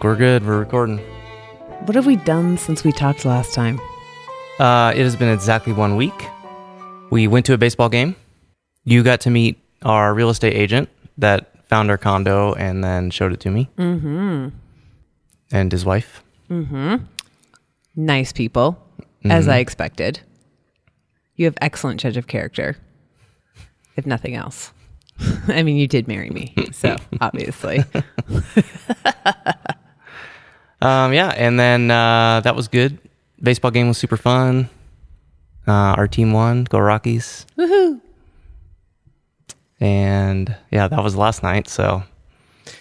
think we're good. We're recording. What have we done since we talked last time? Uh, it has been exactly one week. We went to a baseball game. You got to meet our real estate agent that found our condo and then showed it to me. Mm-hmm. And his wife. Mm-hmm. Nice people, as I expected. You have excellent judge of character, if nothing else. I mean, you did marry me, so obviously. Um, yeah, and then uh, that was good. Baseball game was super fun. Uh, our team won. Go Rockies! Woohoo! And yeah, that was last night. So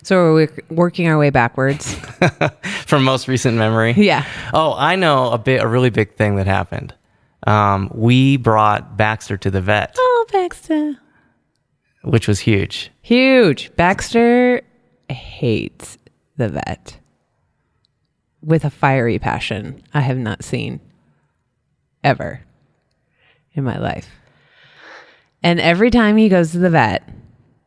So we're working our way backwards. from most recent memory, Yeah. Oh, I know a bit. A really big thing that happened. Um, we brought Baxter to the vet, Oh, Baxter. which was huge. Huge. Baxter hates the vet with a fiery passion I have not seen ever in my life. And every time he goes to the vet,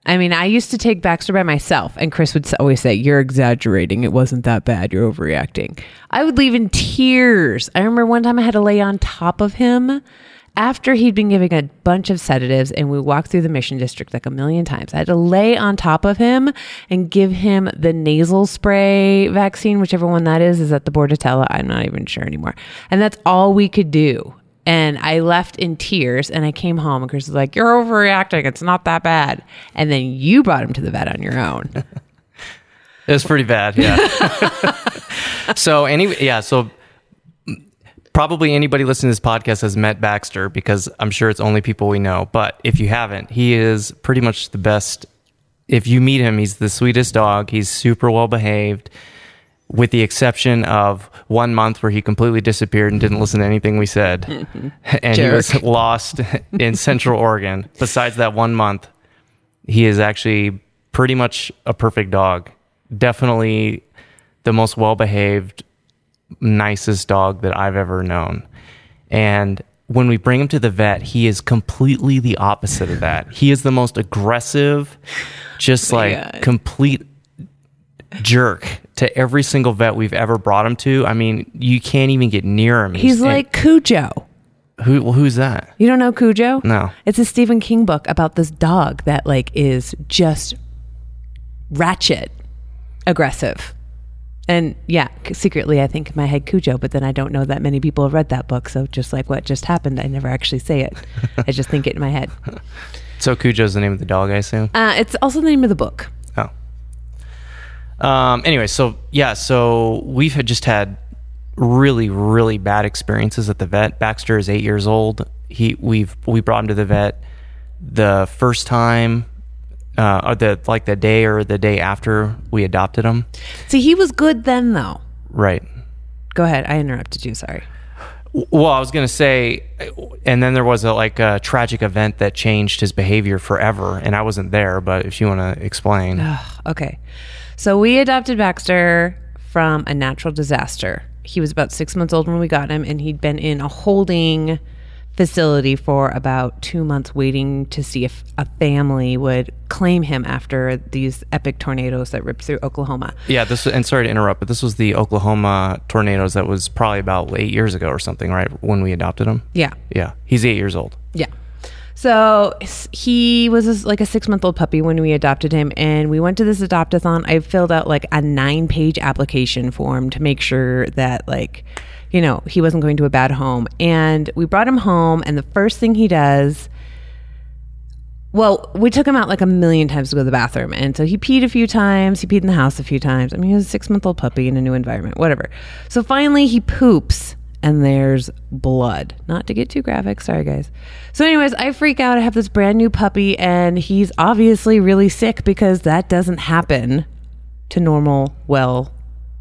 I mean, I used to take Baxter by myself, and Chris would always say, You're exaggerating. It wasn't that bad. You're overreacting. I would leave in tears. I remember one time I had to lay on top of him after he'd been giving a bunch of sedatives, and we walked through the mission district like a million times. I had to lay on top of him and give him the nasal spray vaccine, whichever one that is, is at the Bordetella. I'm not even sure anymore. And that's all we could do. And I left in tears and I came home and Chris was like, You're overreacting. It's not that bad. And then you brought him to the vet on your own. It was pretty bad, yeah. so anyway, yeah. So probably anybody listening to this podcast has met Baxter because I'm sure it's only people we know. But if you haven't, he is pretty much the best. If you meet him, he's the sweetest dog. He's super well behaved, with the exception of one month where he completely disappeared and didn't listen to anything we said, mm-hmm. and he was lost in Central Oregon. Besides that one month, he is actually pretty much a perfect dog. Definitely the most well behaved, nicest dog that I've ever known. And when we bring him to the vet, he is completely the opposite of that. He is the most aggressive, just like God. complete jerk to every single vet we've ever brought him to. I mean, you can't even get near him. He's and- like Cujo. who? well, Who's that? You don't know Cujo? No. It's a Stephen King book about this dog that like is just ratchet aggressive. And yeah, secretly I think in my head Cujo, but then I don't know that many people have read that book. So just like what just happened, I never actually say it. I just think it in my head. So Cujo's the name of the dog, I assume. Uh, it's also the name of the book. Oh. Um. Anyway, so yeah, so we've had just had really, really bad experiences at the vet. Baxter is eight years old. He we've we brought him to the vet the first time, uh, or the like the day or the day after we adopted him. See, he was good then though. Right. Go ahead. I interrupted you. Sorry. Well, I was gonna say, and then there was a like a tragic event that changed his behavior forever, and I wasn't there. But if you want to explain, Okay. So we adopted Baxter from a natural disaster. He was about six months old when we got him, and he'd been in a holding facility for about two months, waiting to see if a family would claim him after these epic tornadoes that ripped through Oklahoma. Yeah, this and sorry to interrupt, but this was the Oklahoma tornadoes that was probably about eight years ago or something, right? When we adopted him. Yeah. Yeah, he's eight years old. Yeah. So he was like a six month old puppy when we adopted him, and we went to this adoptathon. I filled out like a nine page application form to make sure that like, you know, he wasn't going to a bad home. And we brought him home, and the first thing he does. Well, we took him out like a million times to go to the bathroom. And so he peed a few times. He peed in the house a few times. I mean, he was a six month old puppy in a new environment, whatever. So finally he poops and there's blood. Not to get too graphic. Sorry, guys. So, anyways, I freak out. I have this brand new puppy and he's obviously really sick because that doesn't happen to normal, well,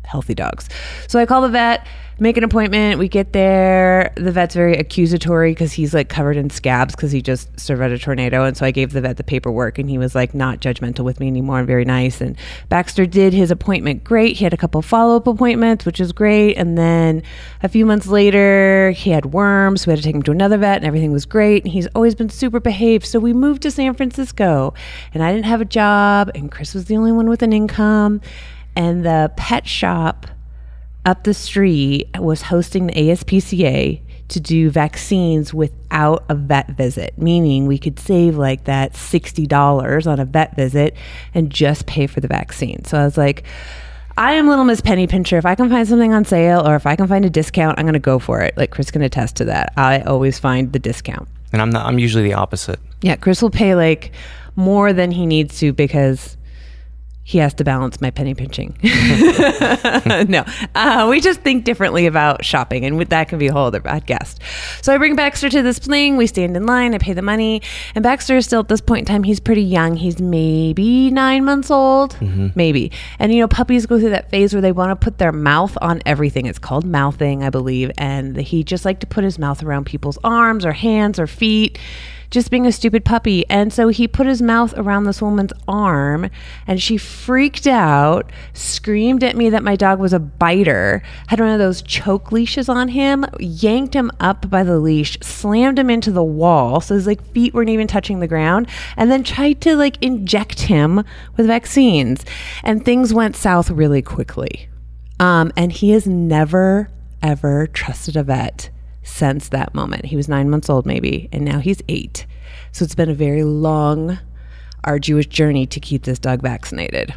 healthy dogs. So I call the vet, make an appointment. We get there. The vet's very accusatory because he's like covered in scabs because he just survived a tornado. And so I gave the vet the paperwork and he was like not judgmental with me anymore and very nice. And Baxter did his appointment great. He had a couple follow up appointments, which is great. And then a few months later, he had worms. So we had to take him to another vet and everything was great. And he's always been super behaved. So we moved to San Francisco and I didn't have a job and Chris was the only one with an income. And the pet shop up the street was hosting the ASPCA to do vaccines without a vet visit, meaning we could save like that $60 on a vet visit and just pay for the vaccine. So I was like, I am little Miss Penny Pincher. If I can find something on sale or if I can find a discount, I'm going to go for it. Like Chris can attest to that. I always find the discount. And I'm not, I'm usually the opposite. Yeah, Chris will pay like more than he needs to because he has to balance my penny pinching. no, uh, we just think differently about shopping, and that can be a whole other podcast. So I bring Baxter to this thing. We stand in line. I pay the money, and Baxter is still at this point in time. He's pretty young. He's maybe nine months old, maybe. And you know, puppies go through that phase where they want to put their mouth on everything. It's called mouthing, I believe, and he just like to put his mouth around people's arms or hands or feet just being a stupid puppy. And so he put his mouth around this woman's arm and she freaked out, screamed at me that my dog was a biter, had one of those choke leashes on him, yanked him up by the leash, slammed him into the wall. So his like feet weren't even touching the ground, and then tried to like inject him with vaccines. And things went south really quickly. Um, and he has never, ever trusted a vet since that moment. He was nine months old, maybe, and now he's eight. So it's been a very long, arduous journey to keep this dog vaccinated.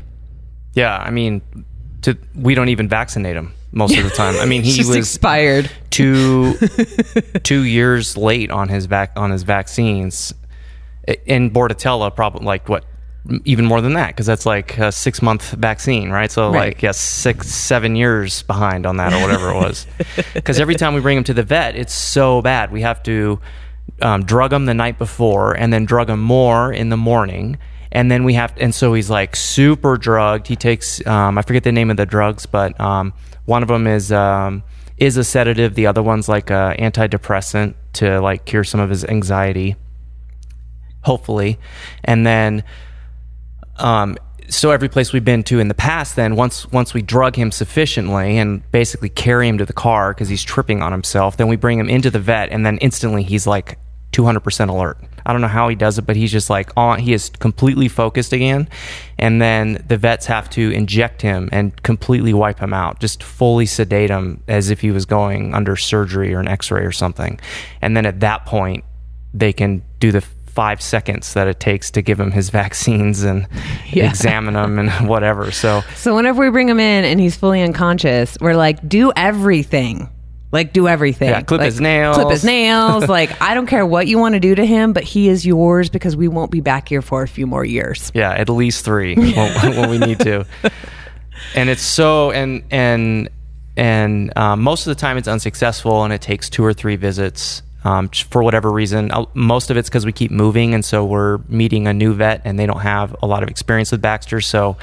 Yeah, I mean, to, we don't even vaccinate him most of the time. I mean, he was expired. two two years late on his vac on his vaccines. In Bordetella, probably like what even more than that because that's like a six month vaccine, right? So Right. like yes, six seven years behind on that or whatever it was. Because every time we bring him to the vet, it's so bad. We have to um, drug him the night before and then drug him more in the morning. And then we have, and so he's like super drugged. He takes, um, I forget the name of the drugs, but um, one of them is um, is a sedative. The other one's like a antidepressant to like cure some of his anxiety hopefully. And then, um, so every place we've been to in the past, then once once we drug him sufficiently and basically carry him to the car because he's tripping on himself, then we bring him into the vet, and then instantly he's like 200% alert. I don't know how he does it, but he's just like on. He is completely focused again, and then the vets have to inject him and completely wipe him out, just fully sedate him as if he was going under surgery or an X-ray or something, and then at that point they can do the five seconds that it takes to give him his vaccines and Yeah. examine him and whatever. So So whenever we bring him in and he's fully unconscious, we're like, do everything. Like do everything. Yeah, clip Like, his nails. Clip his nails. like I don't care what you want to do to him, but he is yours because we won't be back here for a few more years. yeah, at least three when, when we need to. And it's so and and and um, most of the time it's unsuccessful, and it takes two or three visits. Um, for whatever reason, most of it's because we keep moving, and so we're meeting a new vet, and they don't have a lot of experience with Baxter, so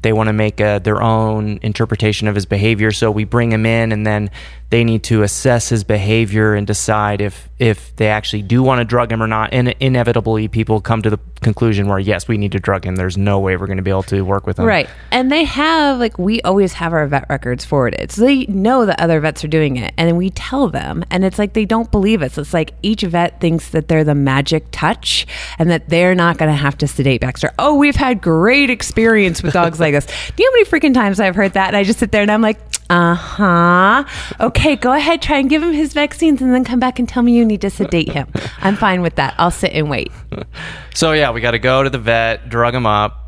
they want to make uh their own interpretation of his behavior. So we bring him in, and then they need to assess his behavior and decide if if they actually do want to drug him or not. And inevitably, people come to the conclusion where yes, we need to drug him. There's no way we're going to be able to work with him. Right. And they have, like, we always have our vet records forwarded. So they know that other vets are doing it. And we tell them. And it's like they don't believe us. It's like each vet thinks that they're the magic touch and that they're not going to have to sedate Baxter. Oh, we've had great experience with dogs like this. Do you know how many freaking times I've heard that? And I just sit there and I'm like, uh huh. Okay, go ahead, try and give him his vaccines and then come back and tell me you need to sedate him. I'm fine with that. I'll sit and wait. So yeah, we got to go to the vet, drug him up.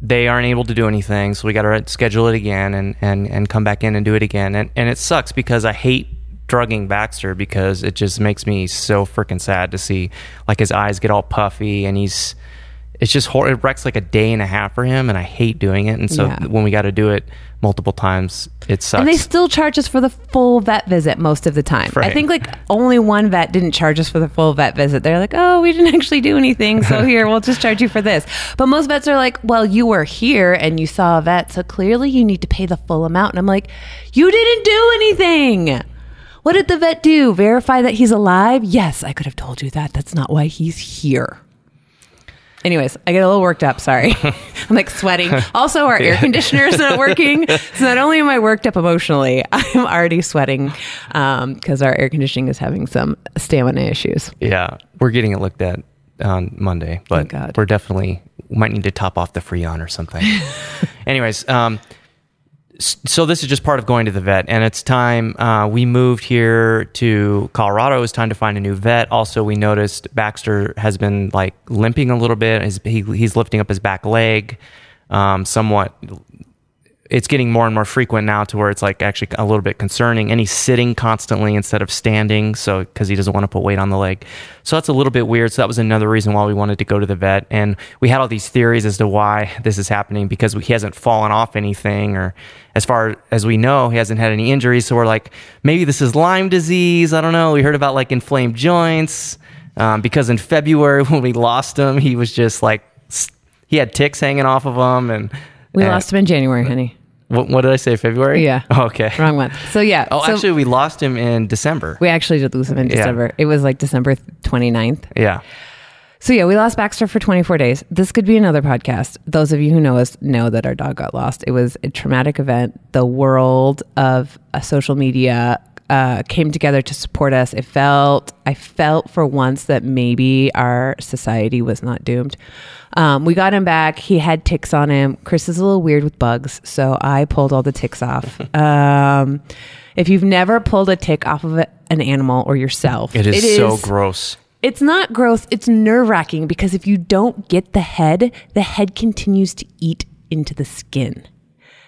They aren't able to do anything, so we got to schedule it again and, and, and come back in and do it again. And and it sucks because I hate drugging Baxter because it just makes me so freaking sad to see like his eyes get all puffy and he's it's just hor- it wrecks like a day and a half for him and I hate doing it. And so Yeah. when we got to do it multiple times, it sucks. And they still charge us for the full vet visit most of the time. I Right. think like only one vet didn't charge us for the full vet visit. They're like, oh, we didn't actually do anything. So here, we'll just charge you for this. But most vets are like, well, you were here and you saw a vet. So clearly you need to pay the full amount. And I'm like, you didn't do anything. What did the vet do? Verify that he's alive? Yes, I could have told you that. That's not why he's here. Anyways, I get a little worked up. Sorry. I'm like sweating. Also, our air conditioner is not working. So not only am I worked up emotionally, I'm already sweating because our air conditioning is having some stamina issues. Yeah, we're getting it looked at on Monday, but we're definitely we might need to top off the Freon or something. Anyways, um, so this is just part of going to the vet, and it's time uh, we moved here to Colorado. It was time to find a new vet. Also, we noticed Baxter has been like limping a little bit. His, he, he's lifting up his back leg, um, somewhat it's getting more and more frequent now to where it's like actually a little bit concerning. And he's sitting constantly instead of standing so because he doesn't want to put weight on the leg. So that's a little bit weird. So that was another reason why we wanted to go to the vet. And we had all these theories as to why this is happening because he hasn't fallen off anything or as far as we know he hasn't had any injuries. So we're like maybe this is lyme disease. I don't know. We heard about like inflamed joints. Um, because in february when we lost him he was just like he had ticks hanging off of him and We and- lost him in January, honey. What, what did I say? February? Yeah. Oh, okay. Wrong month. So yeah. Oh, so actually, we lost him in December. we actually did lose him in Yeah. December. It was like December 29th. yeah. So yeah, we lost Baxter for 24 days. This could be another podcast. Those of you who know us know that our dog got lost. It was a traumatic event. The world of uh, social media uh, came together to support us. It felt, I felt for once that maybe our society was not doomed. Um, we got him back. He had ticks on him. Chris is a little weird with bugs, so I pulled all the ticks off. um, if you've never pulled a tick off of an animal or yourself, It is so gross. it's not gross. It's nerve wracking because if you don't get the head, the head continues to eat into the skin.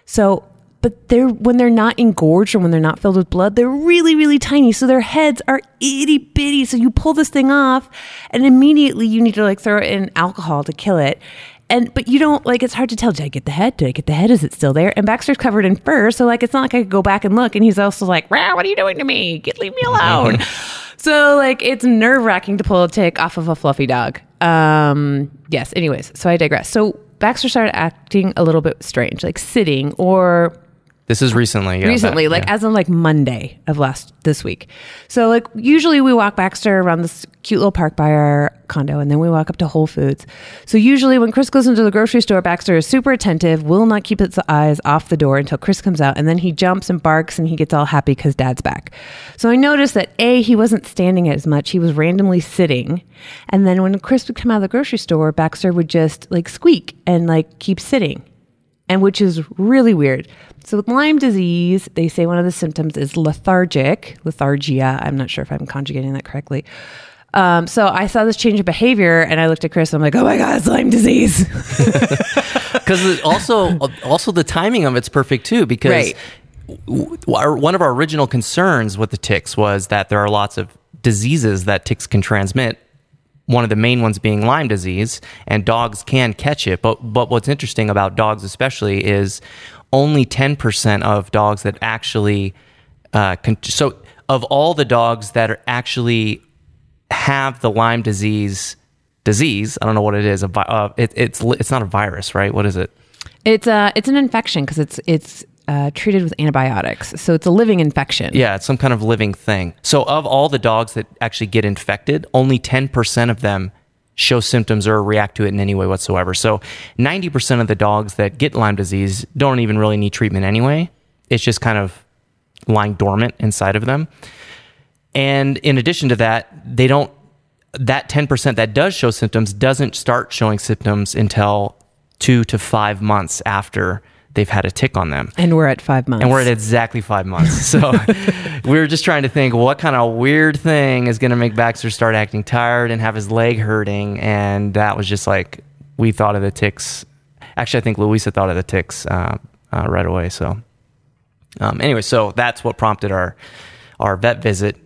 So, but they're when they're not engorged or when they're not filled with blood, they're really, really tiny. So their heads are itty bitty. So you pull this thing off, and immediately you need to like throw it in alcohol to kill it. And but you don't like it's hard to tell. Did I get the head? Did I get the head? Is it still there? And Baxter's covered in fur, so like it's not like I could go back and look. And he's also like, "Rah, what are you doing to me? Get leave me alone." so like it's nerve wracking to pull a tick off of a fluffy dog. Um, yes. Anyways, so I digress. So Baxter started acting a little bit strange, like sitting or This is recently. Yeah, recently, that- like yeah. as of like Monday of last this week. So like usually we walk Baxter around this cute little park by our condo, and then we walk up to Whole Foods. So usually when Chris goes into the grocery store, Baxter is super attentive, will not keep its eyes off the door until Chris comes out, and then he jumps and barks and he gets all happy because Dad's back. So I noticed that a he wasn't standing as much; he was randomly sitting, and then when Chris would come out of the grocery store, Baxter would just like squeak and like keep sitting and which is really weird. So with Lyme disease, they say one of the symptoms is lethargic, lethargia. I'm not sure if I'm conjugating that correctly. Um, so I saw this change of behavior, and I looked at Chris. And I'm like, "Oh my god, it's Lyme disease!" because also also the timing of it's perfect too because Right. w- our, one of our original concerns with the ticks was that there are lots of diseases that ticks can transmit one of the main ones being Lyme disease and dogs can catch it. But but what's interesting about dogs especially is only 10% of dogs that actually uh, con- so of all the dogs that are actually have the Lyme disease disease I don't know what it is a vi- uh, it, it's it's not a virus right? What is it? It's uh, it's an infection because it's it's uh, treated with antibiotics, so it's a living infection. Yeah, it's some kind of living thing. So, of all the dogs that actually get infected, only 10% of them show symptoms or react to it in any way whatsoever. So, 90% of the dogs that get Lyme disease don't even really need treatment anyway. It's just kind of lying dormant inside of them. And in addition to that, they don't, that 10% that does show symptoms doesn't start showing symptoms until two to five months after they've had a tick on them and we're at five months. and we're at exactly five months. So we were just trying to think what kind of weird thing is going to make Baxter start acting tired and have his leg hurting, and that was just like we thought of the ticks. Actually, I think Louisa thought of the ticks uh, uh, right away. So um, anyway, so that's what prompted our our vet visit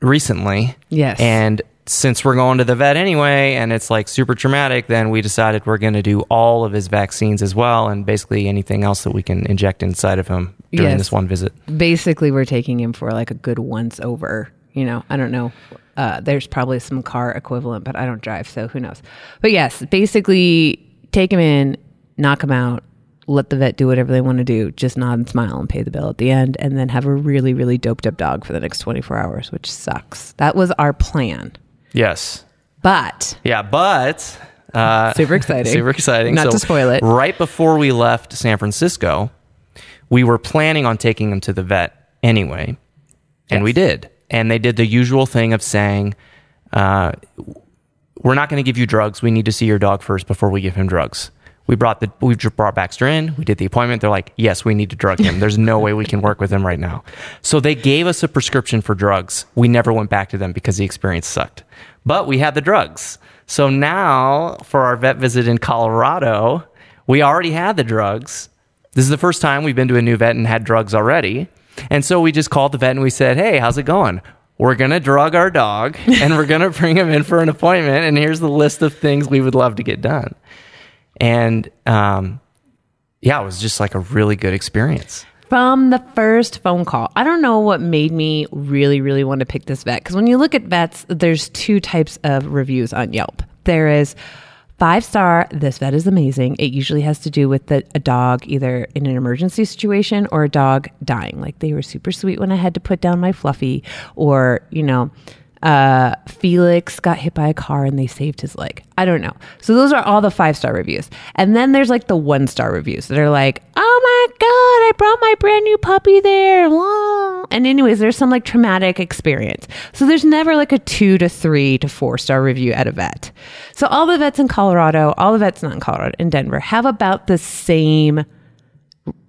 recently. Yes. and since we're going to the vet anyway and it's like super traumatic then we decided we're going to do all of his vaccines as well and basically anything else that we can inject inside of him during Yes. this one visit. Basically we're taking him for like a good once over you know? I don't know. Uh, there's probably some car equivalent but i don't drive so who knows? But yes basically take him in knock him out let the vet do whatever they want to do just nod and smile and pay the bill at the end and then have a really really doped up dog for the next 24 hours which sucks. That was our plan yes but yeah but uh, Super exciting. super exciting Not to spoil it. right before we left san francisco we were planning on taking him to the vet anyway and Yes. we did and they did the usual thing of saying uh, we're not going to give you drugs. We need to see your dog first before we give him drugs. We brought the we brought Baxter in. We did the appointment. They're like, yes, we need to drug him. There's no way we can work with him right now. So they gave us a prescription for drugs. We never went back to them because the experience sucked. But we had the drugs. So now for our vet visit in Colorado, we already had the drugs. This is the first time we've been to a new vet and had drugs already. And so we just called the vet and we said, hey, how's it going? We're going to drug our dog and we're going to bring him in for an appointment. And here's the list of things we would love to get done. And um, yeah, it was just like a really good experience. From the first phone call, I don't know what made me really, really want to pick this vet. Because when you look at vets, there's two types of reviews on Yelp. There is five star, this vet is amazing. It usually has to do with the, a dog either in an emergency situation or a dog dying. Like they were super sweet when I had to put down my fluffy, or, you know, uh, Felix got hit by a car and they saved his leg. I don't know. So those are all the five star reviews. And then there's like the one star reviews that are like, oh my God, I brought my brand new puppy there. And, anyways, there's some like traumatic experience. So there's never like a two to three to four star review at a vet. So all the vets in Colorado, all the vets not in Colorado, in Denver have about the same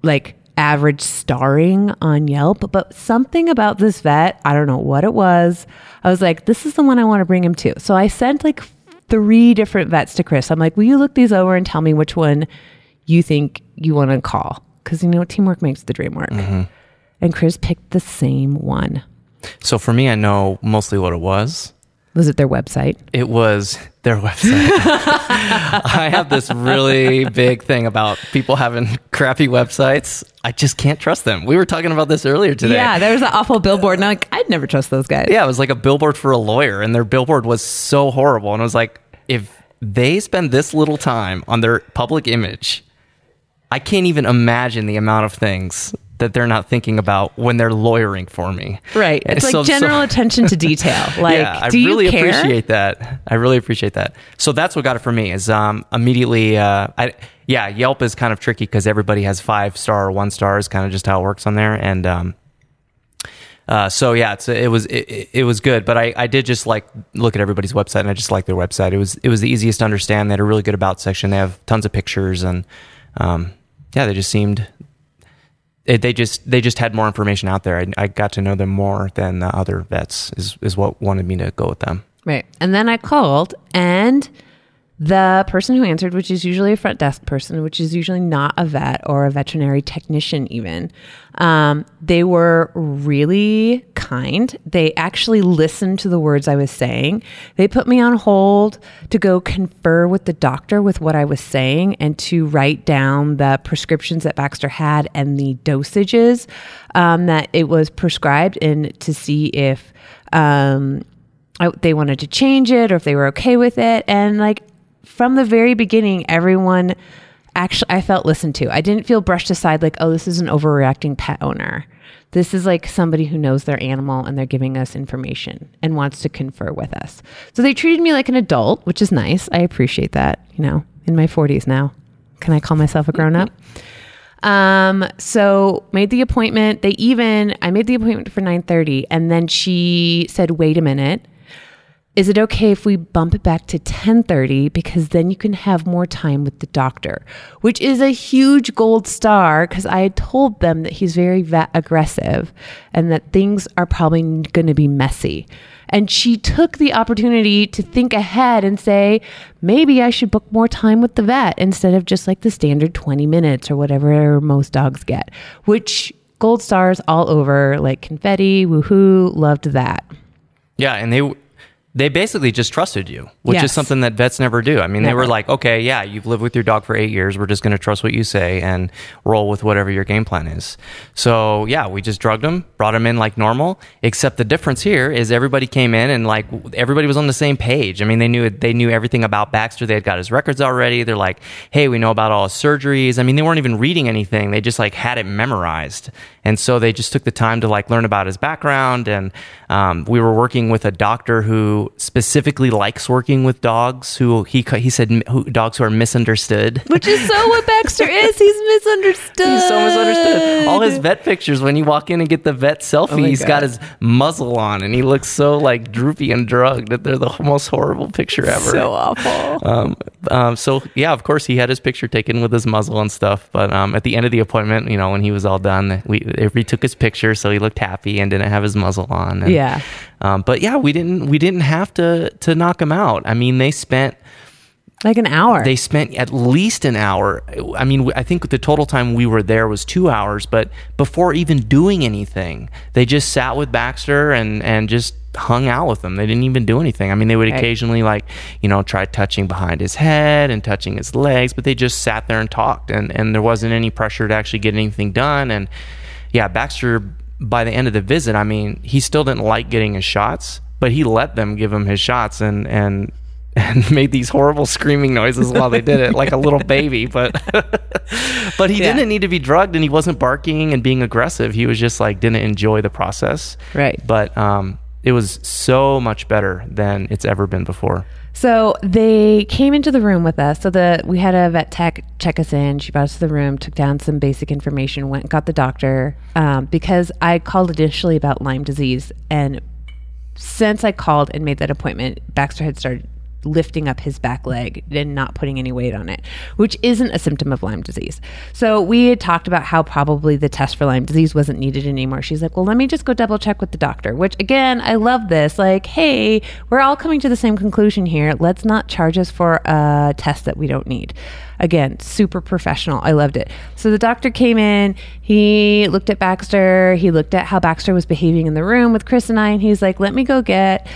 like average starring on Yelp, but something about this vet, I don't know what it was. I was like, this is the one I want to bring him to. So I sent like three different vets to Chris. I'm like, will you look these over and tell me which one you think you want to call? Because you know, teamwork makes the dream work. Mm-hmm. And Chris picked the same one. So for me, I know mostly what it was. Was it their website? It was their website. I have this really big thing about people having crappy websites. I just can't trust them. We were talking about this earlier today. Yeah, there was an awful billboard, and I'm like, I'd never trust those guys. Yeah, it was like a billboard for a lawyer, and their billboard was so horrible. And I was like, if they spend this little time on their public image, I can't even imagine the amount of things that they're not thinking about when they're lawyering for me. Right. It's so, like general so, attention to detail. Like, yeah, I really appreciate that. I really appreciate that. So that's what got it for me is um, immediately, uh, I, yeah, Yelp is kind of tricky because everybody has five star or one star is kind of just how it works on there. And, um, uh, so yeah, it's, it was it, it, was good, but I, I did just like look at everybody's website and I just like their website. It was it was the easiest to understand. They had a really good about section. They have tons of pictures and um, yeah, they just seemed it, they just they just had more information out there. I, I, got to know them more than the other vets. Is is what wanted me to go with them. Right, and then I called, and the person who answered, which is usually a front desk person, which is usually not a vet or a veterinary technician, even, um, they were really kind. They actually listened to the words I was saying. They put me on hold to go confer with the doctor with what I was saying and to write down the prescriptions that Baxter had and the dosages um, that it was prescribed and to see if. Um, I, they wanted to change it or if they were okay with it. And like from the very beginning, everyone actually I felt listened to. I didn't feel brushed aside like, oh, this is an overreacting pet owner. This is like somebody who knows their animal and they're giving us information and wants to confer with us. So they treated me like an adult, which is nice. I appreciate that, you know, in my 40s now. Can I call myself a grown up? Um, so made the appointment. They even I made the appointment for 9:30 and then she said, "Wait a minute." Is it okay if we bump it back to 10:30 because then you can have more time with the doctor which is a huge gold star cuz I had told them that he's very aggressive and that things are probably going to be messy. And she took the opportunity to think ahead and say maybe I should book more time with the vet instead of just like the standard 20 minutes or whatever most dogs get which gold stars all over like confetti woohoo loved that. Yeah and they they basically just trusted you, which yes. is something that vets never do. I mean, never. they were like, okay, yeah, you've lived with your dog for eight years. We're just going to trust what you say and roll with whatever your game plan is. So, yeah, we just drugged him, brought him in like normal, except the difference here is everybody came in and like everybody was on the same page. I mean, they knew, they knew everything about Baxter. They had got his records already. They're like, hey, we know about all his surgeries. I mean, they weren't even reading anything. They just like had it memorized. And so they just took the time to like learn about his background. And um, we were working with a doctor who specifically likes working with dogs who he he said who, dogs who are misunderstood. Which is so what Baxter is. He's misunderstood. He's so misunderstood. All his vet pictures, when you walk in and get the vet selfie, my he's got his muzzle on and he looks so like droopy and drugged that they're the most horrible picture ever. so awful. Um, um, so yeah, of course, he had his picture taken with his muzzle and stuff. But um, at the end of the appointment, you know, when he was all done, we we took his picture, so he looked happy and didn't have his muzzle on. And, Yeah. Um, but yeah, we didn't we didn't have to to knock him out. I mean, they spent Like an hour. they spent at least an hour. I mean, I think the total time we were there was two hours, but before even doing anything, they just sat with Baxter and, and just hung out with him. They didn't even do anything. I mean, they would Right. occasionally, like, you know, try touching behind his head and touching his legs, but they just sat there and talked, and, and there wasn't any pressure to actually get anything done. And yeah, Baxter, by the end of the visit, I mean, he still didn't like getting his shots, but he let them give him his shots and, and, and made these horrible screaming noises while they did it, like a little baby. But but he Yeah. didn't need to be drugged, and he wasn't barking and being aggressive. He was just like didn't enjoy the process. Right. But um, it was so much better than it's ever been before. So they came into the room with us. So the we had a vet tech check us in. She brought us to the room, took down some basic information, went and got the doctor um, because I called initially about Lyme disease, and since I called and made that appointment, Baxter had started lifting up his back leg and not putting any weight on it, which isn't a symptom of Lyme disease. So we had talked about how probably the test for Lyme disease wasn't needed anymore. She's like, well, let me just go double check with the doctor, which again, I love this. Like, hey, we're all coming to the same conclusion here. Let's not charge us for a test that we don't need. Again, super professional. I loved it. So the doctor came in, he looked at Baxter, he looked at how Baxter was behaving in the room with Chris and I, and he's like, let me go get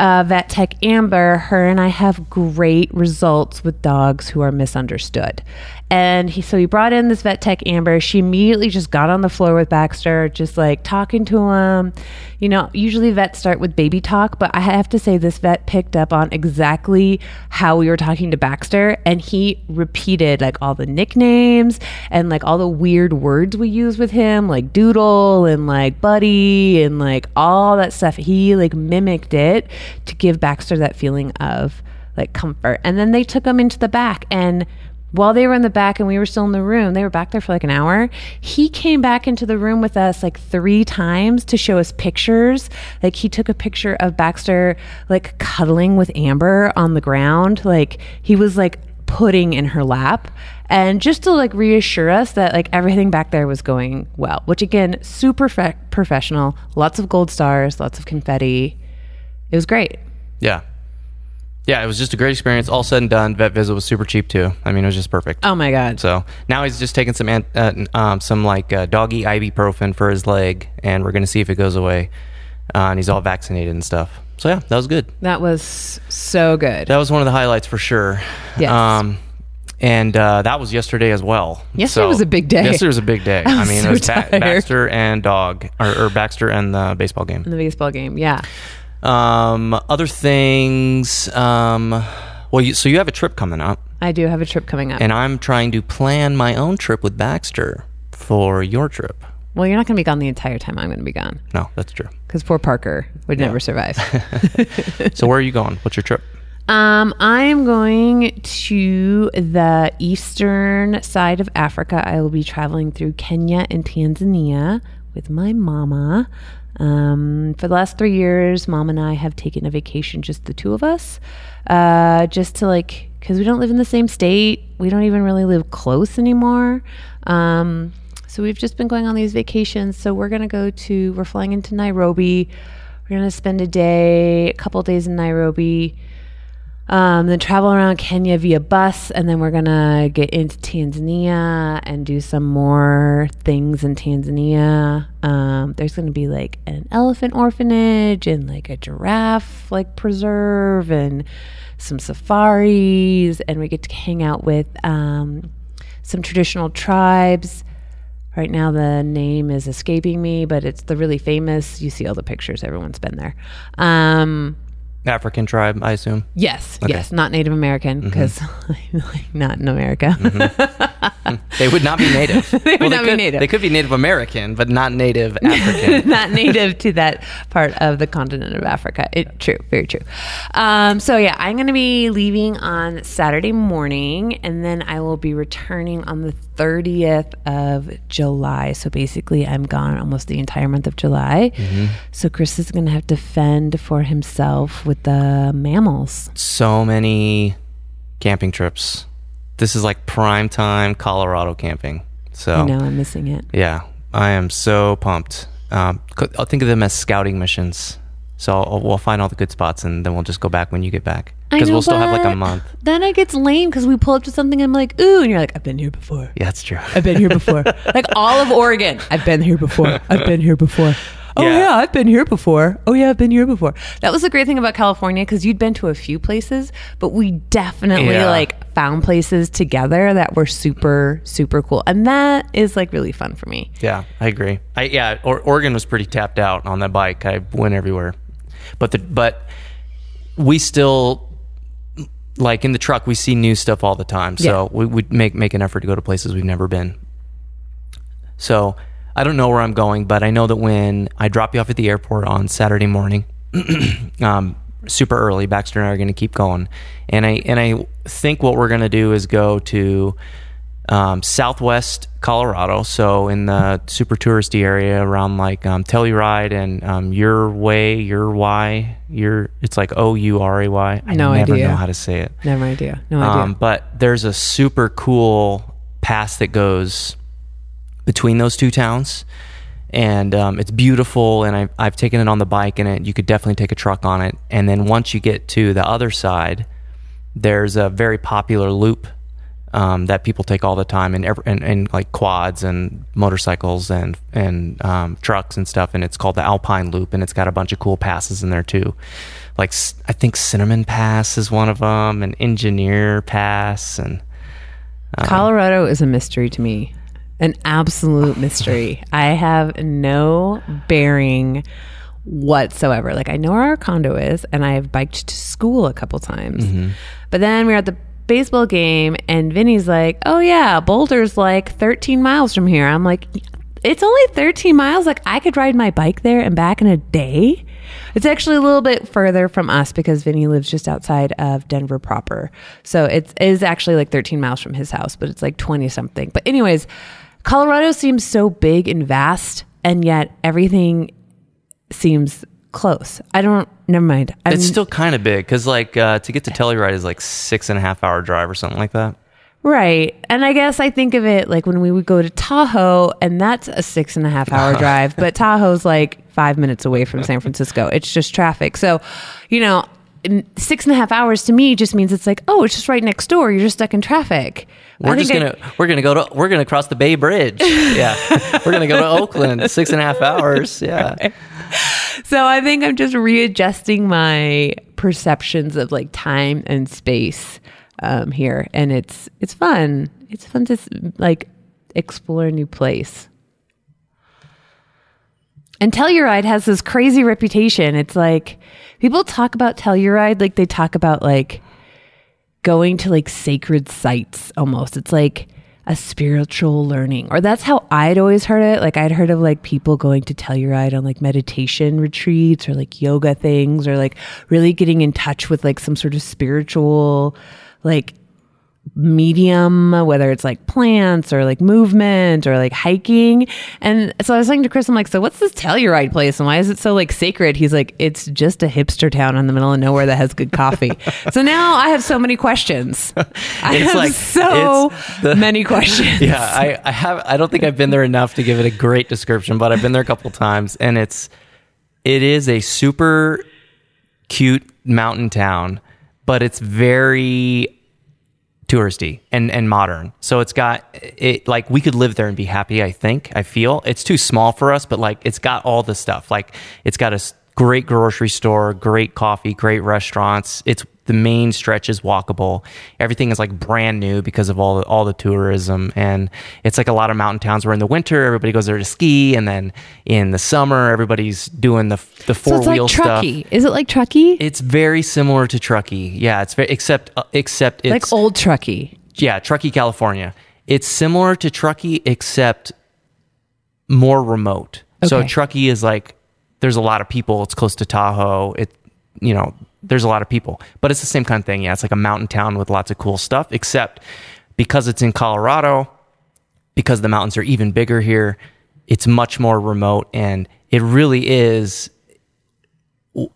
uh, Vet Tech Amber, her and I have great results with dogs who are misunderstood. And he, so he brought in this Vet Tech Amber. She immediately just got on the floor with Baxter, just like talking to him. You know, usually vets start with baby talk, but I have to say this vet picked up on exactly how we were talking to Baxter, and he repeated like all the nicknames and like all the weird words we use with him, like doodle and like buddy and like all that stuff. He like mimicked it to give Baxter that feeling of like comfort. And then they took him into the back and while they were in the back and we were still in the room, they were back there for like an hour. He came back into the room with us like three times to show us pictures. Like he took a picture of Baxter like cuddling with Amber on the ground. Like he was like putting in her lap and just to like reassure us that like everything back there was going well which again super fe- professional lots of gold stars lots of confetti it was great Yeah. Yeah, it was just a great experience. All said and done, vet visit was super cheap too. I mean, it was just perfect. oh my god So now he's just taking some ant- uh, um, some like uh, doggy ibuprofen for his leg, and we're gonna see if it goes away. Uh, and he's all vaccinated and stuff. So yeah, that was good. that was so good That was one of the highlights for sure. Yes. Um, and uh, that was yesterday as well. Yesterday was a big day. Yesterday was a big day. I I, mean, so it was ba- Baxter and dog, or, or Baxter and the baseball game. in the baseball game yeah Um, other things. Um, well, you, so you have a trip coming up, i do have a trip coming up and I'm trying to plan my own trip with Baxter for your trip. well you're not going to be gone the entire time i'm going to be gone No, that's true. because poor parker would never survive So where are you going? What's your trip? Um, I'm going to the eastern side of Africa. I will be traveling through Kenya and Tanzania with my mama. Um, for the last three years, mom and I have taken a vacation, just the two of us, uh, just to like, because we don't live in the same state. We don't even really live close anymore. Um, so we've just been going on these vacations. So we're going to go to, we're flying into Nairobi. We're going to spend a day, a couple days in Nairobi um, then travel around Kenya via bus, and then we're gonna get into Tanzania and do some more things in Tanzania. Um, there's gonna be like an elephant orphanage and like a giraffe like preserve and some safaris, and we get to hang out with um, some traditional tribes. Right now, the name is escaping me, but it's the really famous. You see all the pictures; everyone's been there. Um, African tribe, I assume. Yes, yes, not Native American because I'm like not in America. they would not be native. They would not be could, native. They could be Native American, but not Native African. not native to that part of the continent of Africa. It true, very true. Um, so yeah, I'm going to be leaving on Saturday morning, and then I will be returning on the 30th of July. So basically, I'm gone almost the entire month of July. So Chris is going to have to fend for himself with the mammals. so many camping trips. This is like prime time Colorado camping. So I know I'm missing it. yeah, I am so pumped. Um, I'll think of them as scouting missions. So I'll, we'll find all the good spots, and then we'll just go back when you get back because we'll still have like a month. Then it gets lame because we pull up to something and I'm like, ooh, and you're like, I've been here before. Yeah, that's true. I've been here before. like all of Oregon. I've been here before. I've been here before. Oh Yeah. yeah. I've been here before. Oh yeah, I've been here before. That was the great thing about California because you'd been to a few places, but we definitely Yeah. like found places together that were super super cool, and that is like really fun for me. Yeah, I agree. I yeah, or, Oregon was pretty tapped out on that bike. I went everywhere, but the but we still like in the truck we see new stuff all the time. So we would make make an effort to go to places we've never been. So I don't know where I'm going, but I know that when I drop you off at the airport on Saturday morning, um, super early, Baxter and I are going to keep going, and I and I think what we're going to do is go to um, Southwest Colorado, so in the super touristy area around like um, Telluride and um, Your Way, Your Why, Your it's like O U R A Y. I No never idea. know how to say it. Never idea. No idea. Um, but there's a super cool pass that goes between those two towns, and um, it's beautiful. And I've I've taken it on the bike, and it, you could definitely take a truck on it. And then once you get to the other side, there's a very popular loop um, that people take all the time, and, and and like quads and motorcycles and and um, trucks and stuff. And it's called the Alpine Loop, and it's got a bunch of cool passes in there too. Like I think Cinnamon Pass is one of them, and Engineer Pass, and Colorado is a mystery to me, an absolute mystery. I have no bearing whatsoever. Like I know where our condo is, and I've biked to school a couple times. But then we were at the baseball game, and Vinny's like, "Oh yeah, Boulder's like 13 miles from here." I'm like, "It's only 13 miles. Like I could ride my bike there and back in a day." It's actually a little bit further from us because Vinny lives just outside of Denver proper. So it is actually like 13 miles from his house, but it's like 20 something. But, anyways, Colorado seems so big and vast, and yet everything seems close. I don't, never mind. I'm, it's still kind of big because like uh, to get to Telluride is like six and a half hour drive or something like that. Right. And I guess I think of it like when we would go to Tahoe, and that's a six and a half hour drive, but Tahoe's like five minutes away from San Francisco. It's just traffic. So, you know, six and a half hours to me just means it's like, oh, it's just right next door. You're just stuck in traffic. We're just gonna we're gonna go to we're gonna cross the Bay Bridge. Yeah, we're gonna go to Oakland. Six and a half hours. Yeah, so I think I'm just readjusting my perceptions of like time and space um, here, and it's it's fun. It's fun to like explore a new place. And Telluride has this crazy reputation. It's like people talk about Telluride like they talk about like going to like sacred sites almost. It's like a spiritual learning. Or that's how I'd always heard it. Like I'd heard of like people going to Telluride on like meditation retreats or like yoga things or like really getting in touch with like some sort of spiritual like medium, whether it's like plants or like movement or like hiking. And so I was saying to Chris, I'm like, so what's this Telluride place and why is it so like sacred? He's like, it's just a hipster town in the middle of nowhere that has good coffee. so now I have so many questions. I have like- so the- many questions. yeah. I, I have. I don't think I've been there enough to give it a great description, but I've been there a couple times, and it's it is a super cute mountain town, but it's very touristy and and modern. So it's got it like we could live there and be happy. I think I feel it's too small for us, but like it's got all the stuff. Like it's got a great grocery store, great coffee, great restaurants. It's the main stretch is walkable. Everything is like brand new because of all the, all the tourism, and it's like a lot of mountain towns where in the winter everybody goes there to ski, and then in the summer everybody's doing the the So four like wheel stuff. Truckee. Is it like Truckee? It's very similar to Truckee. Yeah, it's very except uh, except it's like old Truckee. yeah, Truckee, California. It's similar to Truckee, except more remote. So Truckee is like there's a lot of people. It's close to Tahoe. It you know there's a lot of people, but it's the same kind of thing. Yeah, it's like a mountain town with lots of cool stuff. Except because it's in Colorado, because the mountains are even bigger here, it's much more remote, and it really is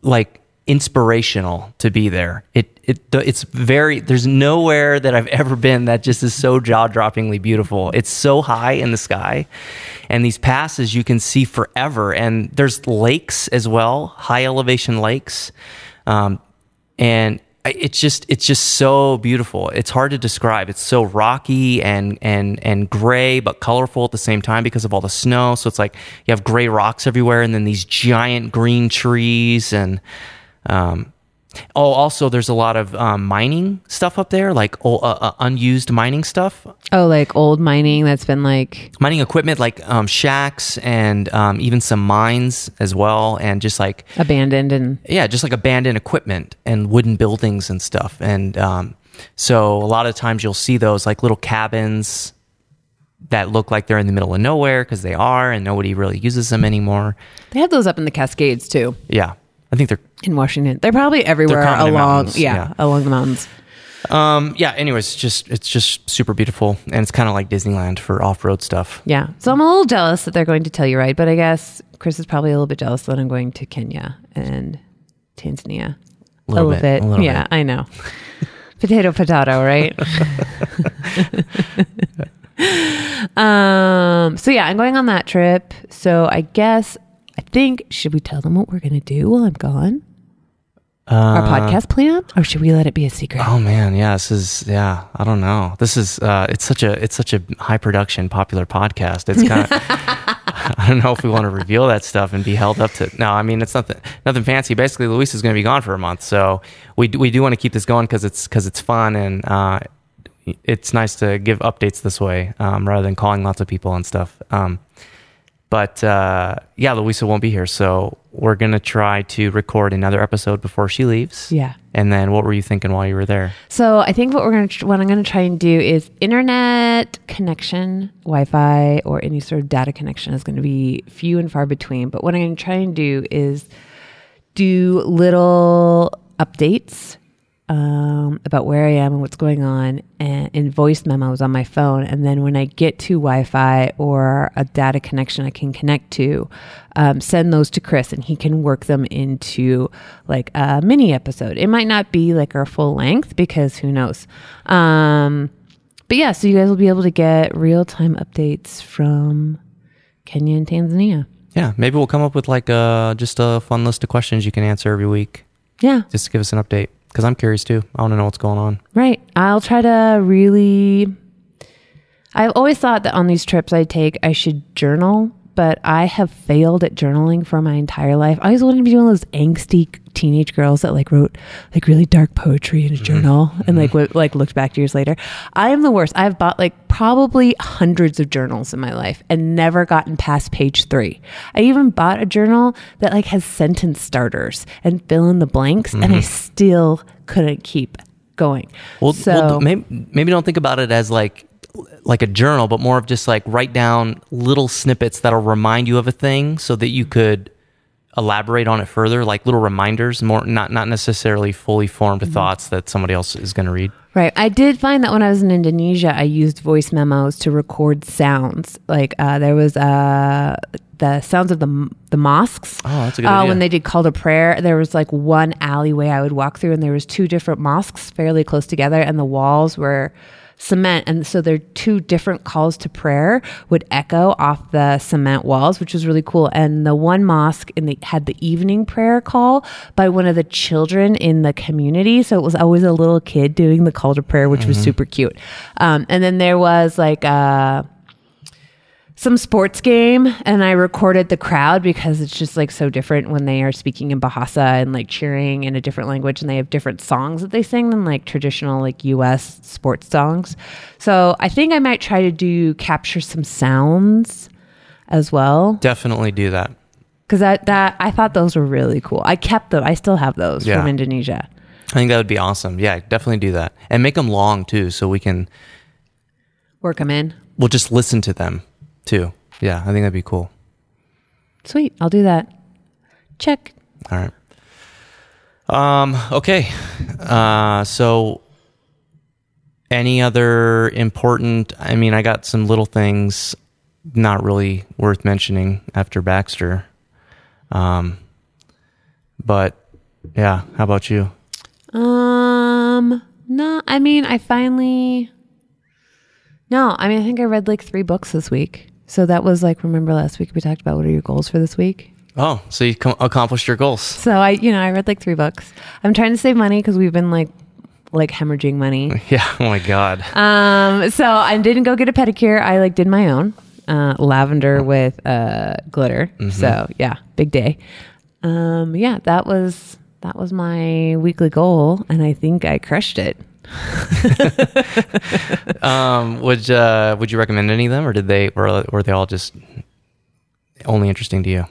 like inspirational to be there. It it it's very there's nowhere that I've ever been that just is so jaw-droppingly beautiful. It's so high in the sky and these passes you can see forever and there's lakes as well, high elevation lakes. Um and it's just it's just so beautiful. It's hard to describe. It's so rocky and and and gray but colorful at the same time because of all the snow. So it's like you have gray rocks everywhere and then these giant green trees and um oh also there's a lot of um, mining stuff up there like uh, uh, unused mining stuff Oh, like old mining that's been like mining equipment like um, shacks and um, even some mines as well and just like abandoned and yeah, just like abandoned equipment and wooden buildings and stuff. And um, so a lot of times you'll see those like little cabins that look like they're in the middle of nowhere because they are, and nobody really uses them anymore. they have those up in the Cascades too Yeah, I think they're. in Washington. They're probably everywhere in along yeah, yeah. along the mountains. Um, yeah. Anyways, it's just it's just super beautiful, and it's kind of like Disneyland for off road stuff. Yeah. So I'm a little jealous that they're going to Telluride, but I guess Chris is probably a little bit jealous that I'm going to Kenya and Tanzania. A little bit, a little yeah, bit. I know. potato, potato, right? um. So yeah, I'm going on that trip. So I guess I think should we tell them what we're going to do while I'm gone? Our podcast plan, or should we let it be a secret? Oh man, yeah, this is yeah. I don't know. This is uh, it's such a it's such a high production, popular podcast. It's kind of I don't know if we want to reveal that stuff and be held up to. No, I mean it's nothing nothing fancy. Basically, Luis is going to be gone for a month, so we do- we do want to keep this going because it's because it's fun and uh, it's nice to give updates this way um, rather than calling lots of people and stuff. Um, but uh, yeah, Louisa won't be here, so we're gonna try to record another episode before she leaves. Yeah. And then, what were you thinking while you were there? So I think what we're to what I'm going to try and do is internet connection, Wi-Fi, or any sort of data connection is going to be few and far between. But what I'm going to try and do is do little updates um, about where I am and what's going on, and in voice memos on my phone. And then when I get to Wi-Fi or a data connection I can connect to, um, send those to Chris, and he can work them into like a mini episode. It might not be like our full length because who knows. Um, but yeah, so you guys will be able to get real time updates from Kenya and Tanzania. Yeah, maybe we'll come up with like uh just a fun list of questions you can answer every week. Yeah, Just to give us an update because I'm curious too. I want to know what's going on. Right. I'll try to really. I've always thought that on these trips I take, I should journal, but I have failed at journaling for my entire life. I always wanted to be one of those angsty teenage girls that like wrote like really dark poetry in a mm-hmm. journal and like mm-hmm. w- like looked back years later. I am the worst. I've bought like probably hundreds of journals in my life and never gotten past page three. I even bought a journal that like has sentence starters and fill in the blanks, and I mm-hmm. still couldn't keep going. Well, so well maybe maybe don't think about it as like like a journal, but more of just like write down little snippets that'll remind you of a thing, so that you could elaborate on it further, like little reminders, more not not necessarily fully formed Mm-hmm. thoughts that somebody else is going to read. Right. I did find that when I was in Indonesia, I used voice memos to record sounds. Like uh, there was uh, the sounds of the the mosques. Oh, that's a good uh, idea. When they did call to prayer, there was like one alleyway I would walk through, and there was two different mosques fairly close together, and the walls were cement. And so their two different calls to prayer would echo off the cement walls which was really cool. And the one mosque in the had the evening prayer call by one of the children in the community. So it was always a little kid doing the call to prayer which was super cute. Um, and then there was like uh some sports game and I recorded the crowd because it's just like so different when they are speaking in Bahasa and like cheering in a different language and they have different songs that they sing than like traditional like US sports songs. So I think I might try to do capture some sounds as well Definitely do that. because that that I thought those were really cool. I kept them. I still have those Yeah. from Indonesia. I think that would be awesome. Yeah, definitely do that, and make them long too, so we can Work them in. We'll just listen to them too. Yeah, I think that'd be cool. Sweet. I'll do that. Check. All right. Um, okay. Uh, so any other important, I mean, I got some little things not really worth mentioning after Baxter. Um, but yeah, how about you? Um, no, I mean, I finally, no, I mean, I think I read like three books this week. So that was like, remember last week we talked about what are your goals for this week? Oh, so you com- accomplished your goals. So I, you know, I read like three books. I'm trying to save money because we've been like, like hemorrhaging money. Yeah. Oh my God. Um, so I didn't go get a pedicure. I like did my own, uh, lavender with, uh, glitter. So yeah, big day. Um, yeah, that was, that was my weekly goal. And I think I crushed it. Um, would uh, would you recommend any of them, or did they were were they all just only interesting to you?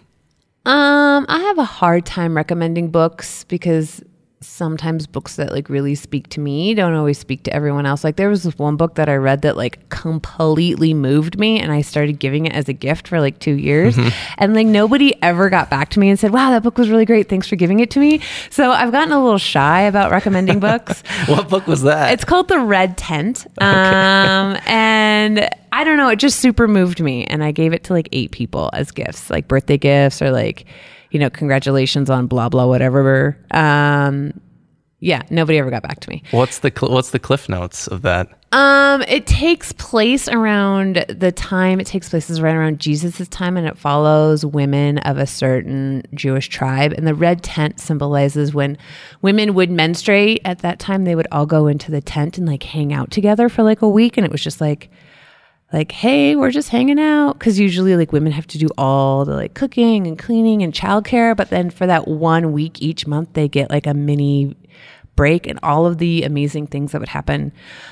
Um, I have a hard time recommending books because sometimes books that like really speak to me don't always speak to everyone else. Like there was this one book that I read that like completely moved me and I started giving it as a gift for like 2 years and like nobody ever got back to me and said, "Wow, that book was really great. Thanks for giving it to me." So I've gotten a little shy about recommending books. What book was that? It's called The Red Tent. Um, and I don't know, it just super moved me. And I gave it to like eight people as gifts, like birthday gifts or like, you know, congratulations on blah, blah, whatever. Um, yeah, nobody ever got back to me. what's the cl- what's the cliff notes of that? Um, it takes place around the time it takes place is right around Jesus' time, and it follows women of a certain Jewish tribe. And the red tent symbolizes when women would menstruate at that time, they would all go into the tent and like hang out together for like a week, and it was just like like hey we're just hanging out. Because usually like women have to do all the like cooking and cleaning and childcare. But then for that one week each month they get like a mini break and all of the amazing things that would happen.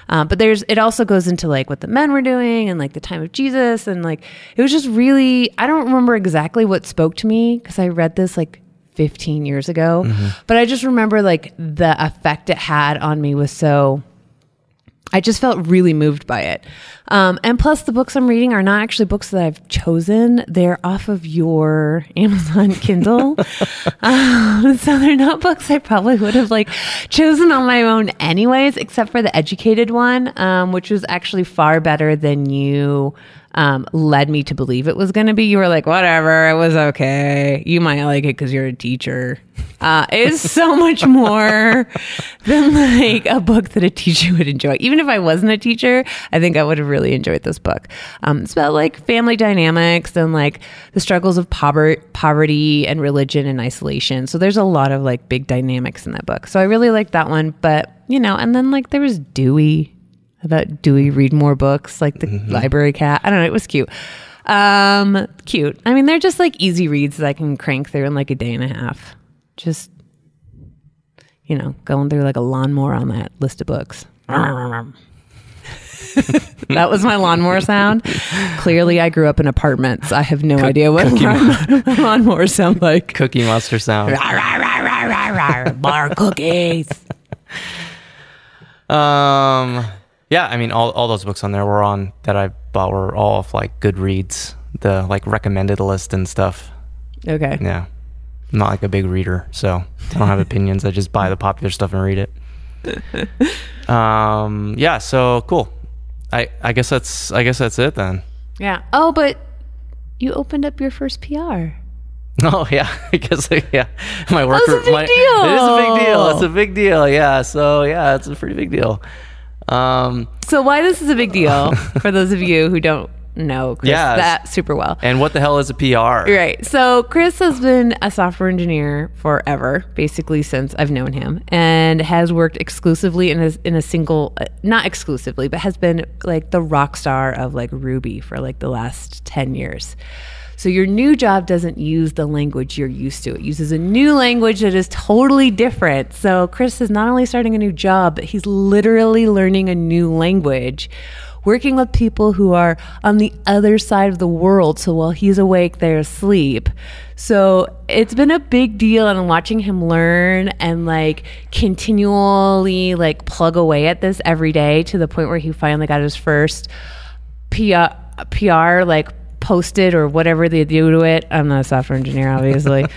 Um, but there's it also goes into like what the men were doing and like the time of jesus. And like it was just really i don't remember exactly what spoke to me because i read this like 15 years ago. But i just remember like the effect it had on me was so I just felt really moved by it. Um, and plus, the books I'm reading are not actually books that I've chosen. They're off of your Amazon Kindle. um, so they're not books I probably would have like chosen on my own anyways, except for the educated one, um, which was actually far better than you um, led me to believe it was going to be. You were like, whatever, it was okay. You might like it because you're a teacher. Uh, it's so much more than like a book that a teacher would enjoy. Even if I wasn't a teacher, I think I would have really enjoyed this book. Um, it's about like family dynamics and like the struggles of poverty, poverty and religion and isolation. So there's a lot of like big dynamics in that book. So I really liked that one. But you know, and then like there was Dewey about Dewey read more books, like the library cat. I don't know. It was cute. Um, cute. I mean, they're just like easy reads that I can crank through in like a day and a half. Just, you know, going through like a lawnmower on that list of books. that was my lawnmower sound. Clearly, I grew up in apartments. I have no idea what lawnmower sound like. Cookie Monster sound. Bar cookies. Um, yeah, I mean, all, all those books on there were on that I bought were all off like Goodreads, the like recommended list and stuff. Okay. Yeah, I'm not like a big reader, so I don't have opinions. I just buy the popular stuff and read it. um, yeah, so cool. I I guess that's I guess that's it then. Yeah. Oh, but you opened up your first PR. Oh yeah, I guess yeah. My work. That's a big my, deal. It is a big deal. It's a big deal. Yeah. So yeah, it's a pretty big deal. Um, So why this is a big deal for those of you who don't know Chris Yes. that super well. and what the hell is a PR? Right. So Chris has been a software engineer forever, basically since I've known him, and has worked exclusively in a in a single, uh, not exclusively, but has been like the rock star of like Ruby for like the last ten years. So your new job doesn't use the language you're used to. It uses a new language that is totally different. So Chris is not only starting a new job, but he's literally learning a new language working with people who are on the other side of the world. So while he's awake, they're asleep. So it's been a big deal and watching him learn and like continually like plug away at this every day to the point where he finally got his first PR, PR like posted or whatever they do to it. I'm not a software engineer, obviously.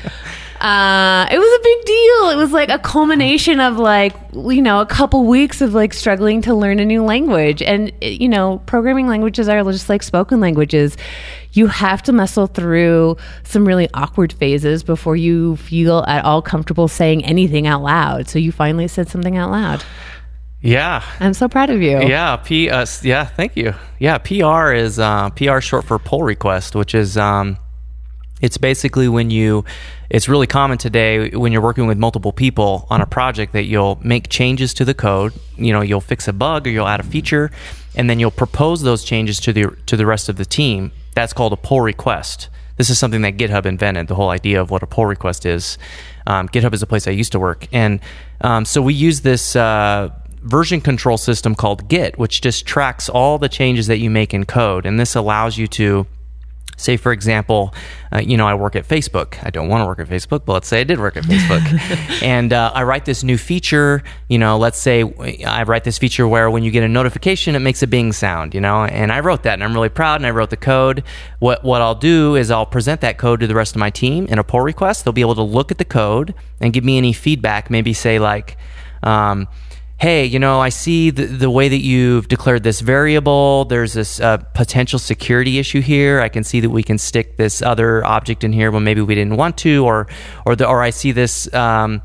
uh, it was a big deal. It was like a culmination of like, you know, a couple weeks of like struggling to learn a new language. And, you know, programming languages are just like spoken languages. You have to muscle through some really awkward phases before you feel at all comfortable saying anything out loud. So you finally said something out loud. Yeah. I'm so proud of you. Yeah. P. Uh, yeah. Thank you. Yeah. PR is uh, PR short for pull request, which is um, it's basically when you. It's really common today when you're working with multiple people on a project that you'll make changes to the code. You know, you'll fix a bug or you'll add a feature, and then you'll propose those changes to the to the rest of the team. That's called a pull request. This is something that GitHub invented. The whole idea of what a pull request is. Um, GitHub is a place I used to work, and um, so we use this. Uh, version control system called Git, which just tracks all the changes that you make in code. And this allows you to say for example uh, you know i work at facebook. I don't want to work at facebook but let's say i did work at facebook. And uh, i write this new feature you know let's say i write this feature where when you get a notification it makes a bing sound you know? And i wrote that and i'm really proud and i wrote the code. What what i'll do is i'll present that code to the rest of my team in a pull request. They'll be able to look at the code and give me any feedback maybe say like um, hey, you know, I see the, the way that you've declared this variable. There's this uh, potential security issue here. I can see that we can stick this other object in here when maybe we didn't want to, or or the, or I see this. Um,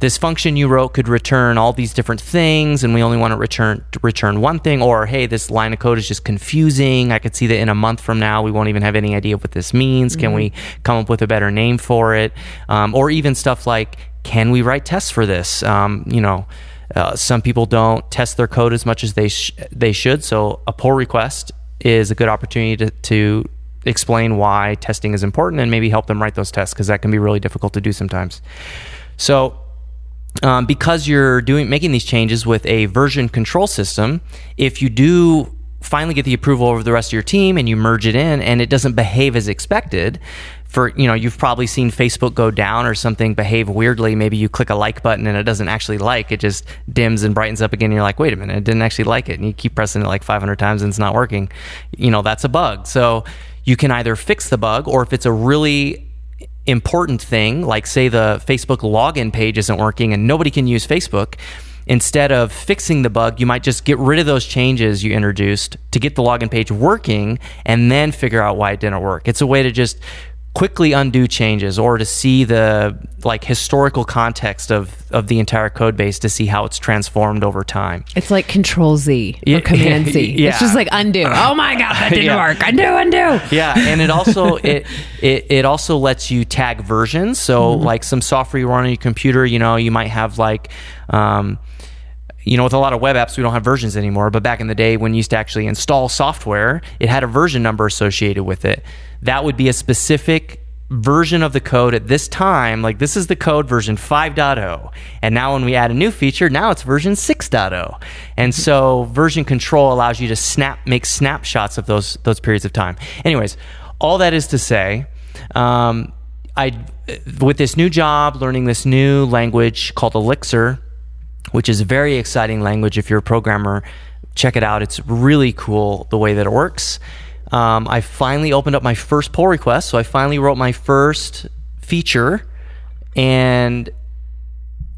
this function you wrote could return all these different things and we only want to return to return one thing or hey this line of code is just confusing i could see that in a month from now we won't even have any idea what this means mm-hmm. can we come up with a better name for it um, or even stuff like can we write tests for this um, you know uh, some people don't test their code as much as they sh- they should. So a pull request is a good opportunity to, to explain why testing is important and maybe help them write those tests because that can be really difficult to do sometimes. So um, because you're doing making these changes with a version control system, if you do finally get the approval over the rest of your team and you merge it in and it doesn't behave as expected, for you know you've probably seen facebook go down or something behave weirdly. Maybe you click a like button and it doesn't actually like. It just dims and brightens up again. And you're like wait a minute it didn't actually like it. And you keep pressing it like 500 times and it's not working. You know that's a bug. So you can either fix the bug or if it's a really important thing like say the facebook login page isn't working and nobody can use facebook instead of fixing the bug, you might just get rid of those changes you introduced to get the login page working and then figure out why it didn't work. It's a way to just quickly undo changes or to see the like historical context of of the entire code base to see how it's transformed over time. It's like control Z or yeah, command Z. Yeah. It's just like undo. Oh my god, that didn't yeah. work. Undo, undo. Yeah, and it also it, it it also lets you tag versions. So mm-hmm. like some software you run on your computer, you know, you might have like um, you know, with a lot of web apps, we don't have versions anymore. But back in the day, when you used to actually install software, it had a version number associated with it. That would be a specific version of the code at this time. Like this is the code version 5.0. And now when we add a new feature, now it's version 6.0. And so version control allows you to snap, make snapshots of those, those periods of time. Anyways, all that is to say, um, I, with this new job, learning this new language called Elixir, which is a very exciting language. If you're a programmer, check it out. It's really cool the way that it works. Um, I finally opened up my first pull request, so I finally wrote my first feature, and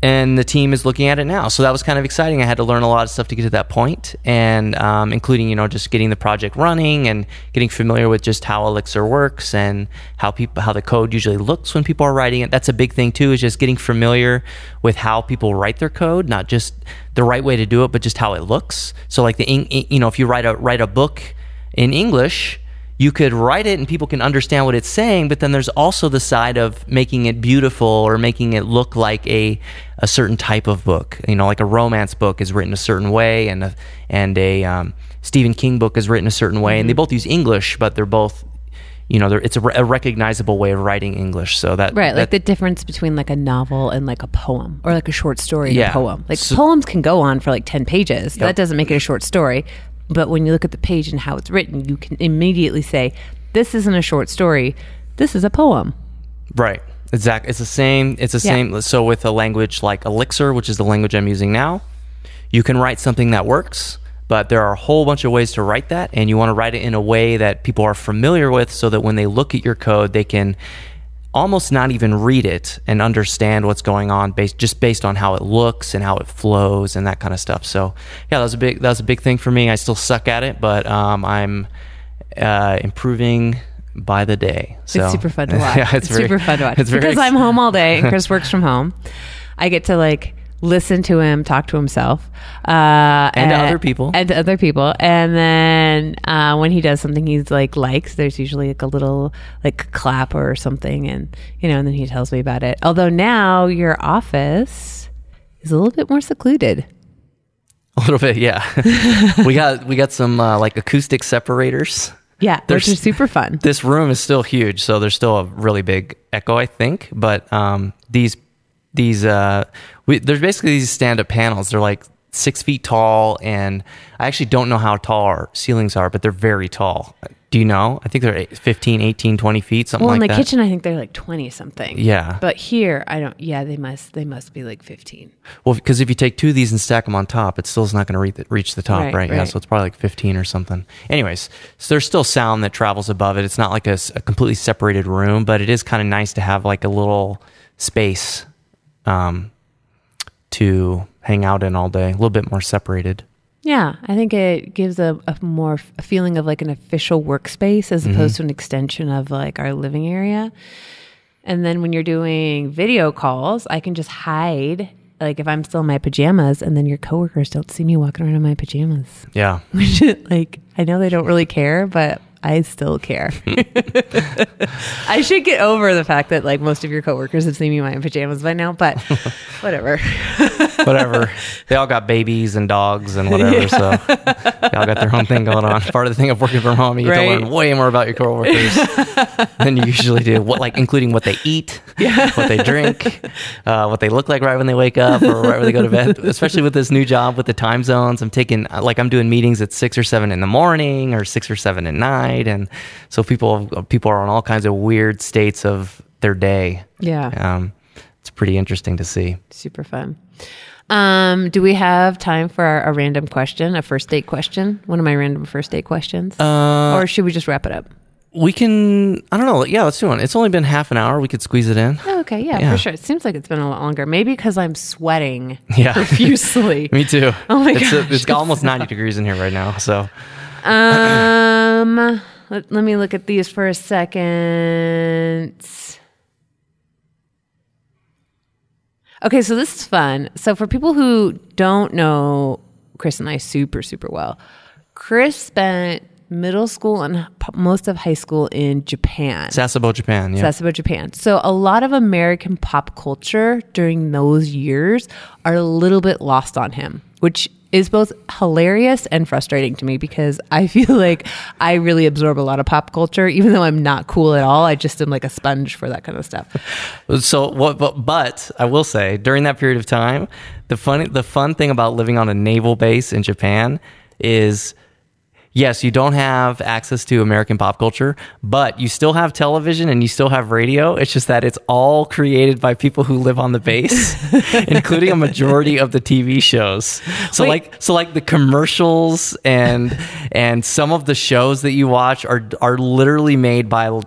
and the team is looking at it now. So that was kind of exciting. I had to learn a lot of stuff to get to that point, and um, including you know just getting the project running and getting familiar with just how Elixir works and how people how the code usually looks when people are writing it. That's a big thing too, is just getting familiar with how people write their code, not just the right way to do it, but just how it looks. So like the you know if you write a write a book in English you could write it and people can understand what it's saying, but then there's also the side of making it beautiful or making it look like a a certain type of book. You know, like a romance book is written a certain way, and a and a um, Stephen King book is written a certain way, mm-hmm. and they mm-hmm. both use English, but they're both you know, it's a, a, recognizable way of writing English. So that right, that, like the difference between like a novel and like a poem, or like a short story and a poem. Like so, poems can go on for like ten pages. Yep. That doesn't make it a short story. But when you look at the page and how it's written, you can immediately say, this isn't a short story. This is a poem. Right. Exactly. It's the same. It's the yeah. same. So with a language like Elixir, which is the language I'm using now, you can write something that works, But there are a whole bunch of ways to write that, and you want to write it in a way that people are familiar with so that when they look at your code, they can almost not even read it and understand what's going on based just based on how it looks and how it flows and that kind of stuff. So yeah, that was a big that was a big thing for me. I still suck at it, but um, I'm uh, improving by the day. So it's super fun to watch. yeah, it's, very- super fun to watch. It's very because ex- I'm home all day and Chris works from home. I get to like listen to him talk to himself uh, And to other people. and to other people. And then uh, when he does something he's like likes, there's usually like a little like clap or something, and you know, and then he tells me about it. Although now your office is a little bit more secluded. a little bit. Yeah, we got we got some uh, like acoustic separators. Yeah, is super fun. this room is still huge, so there's still a really big echo, I think. But um, these these uh, we, there's basically these stand up panels. They're like six feet tall, and I actually don't know how tall our ceilings are, but they're very tall. Do you know? I think they're eight- 15, 18, 20 feet, something Well, like that. Well, in the that. kitchen, I think they're like twenty something. Yeah. but here I don't. Yeah, they must. They must be like fifteen. Well, because if you take two of these and stack them on top, it still is not going to reach the, reach the top, Right, right? Yeah, so it's probably like 15 or something. Anyways, so there's still sound that travels above it. It's not like a completely separated room, but it is kind of nice to have like a little space um, to hang out in all day, a little bit more separated. Yeah, I think it gives a, a more a feeling of like an official workspace as opposed to an extension of like our living area. And then when you're doing video calls, I can just hide. Like if I'm still in my pajamas, and then your coworkers don't see me walking around in my pajamas, Yeah. which is like I know they don't really care, but I still care. I should get over the fact that like most of your coworkers have seen me in my pajamas by now, but whatever. whatever. they all got babies and dogs and whatever, so they all got their own thing going on. Part of the thing of working from home, you get to learn way more about your coworkers than you usually do. What, like, including what they eat, what they drink, uh, what they look like right when they wake up or right when they go to bed. Especially with this new job with the time zones, I'm taking like I'm doing meetings at six or seven in the morning or six or seven at night, and so people people are on all kinds of weird states of their day. Yeah. Um, it's pretty interesting to see. Super fun. Um, do we have time for our, a random question, a first date question? One of my random first date questions? Uh, or should we just wrap it up? We can. I don't know. Yeah, let's do one. It's only been half an hour. We could squeeze it in. Oh, okay, yeah, Yeah. for sure. It seems like it's been a lot longer. Maybe because I'm sweating Yeah. profusely. Me too. Oh my it's, gosh, it's almost ninety degrees in here right now. So um, Um, let, let me look at these for a second. Okay, so this is fun. So for people who don't know Chris and I super super well, Chris spent middle school and most of high school in Japan. Sasebo, Japan. Yeah. Sasebo, Japan. So a lot of American pop culture during those years are a little bit lost on him, which is both hilarious and frustrating to me because I feel like I really absorb a lot of pop culture, even though I'm not cool at all. I just am like a sponge for that kind of stuff. So what? But, but I will say during that period of time, the funny, the fun thing about living on a naval base in Japan is. Yes, you don't have access to American pop culture, but you still have television and you still have radio. It's just that it's all created by people who live on the base, including a majority of the TV shows. So Wait. like so like the commercials and and some of the shows that you watch are are literally made by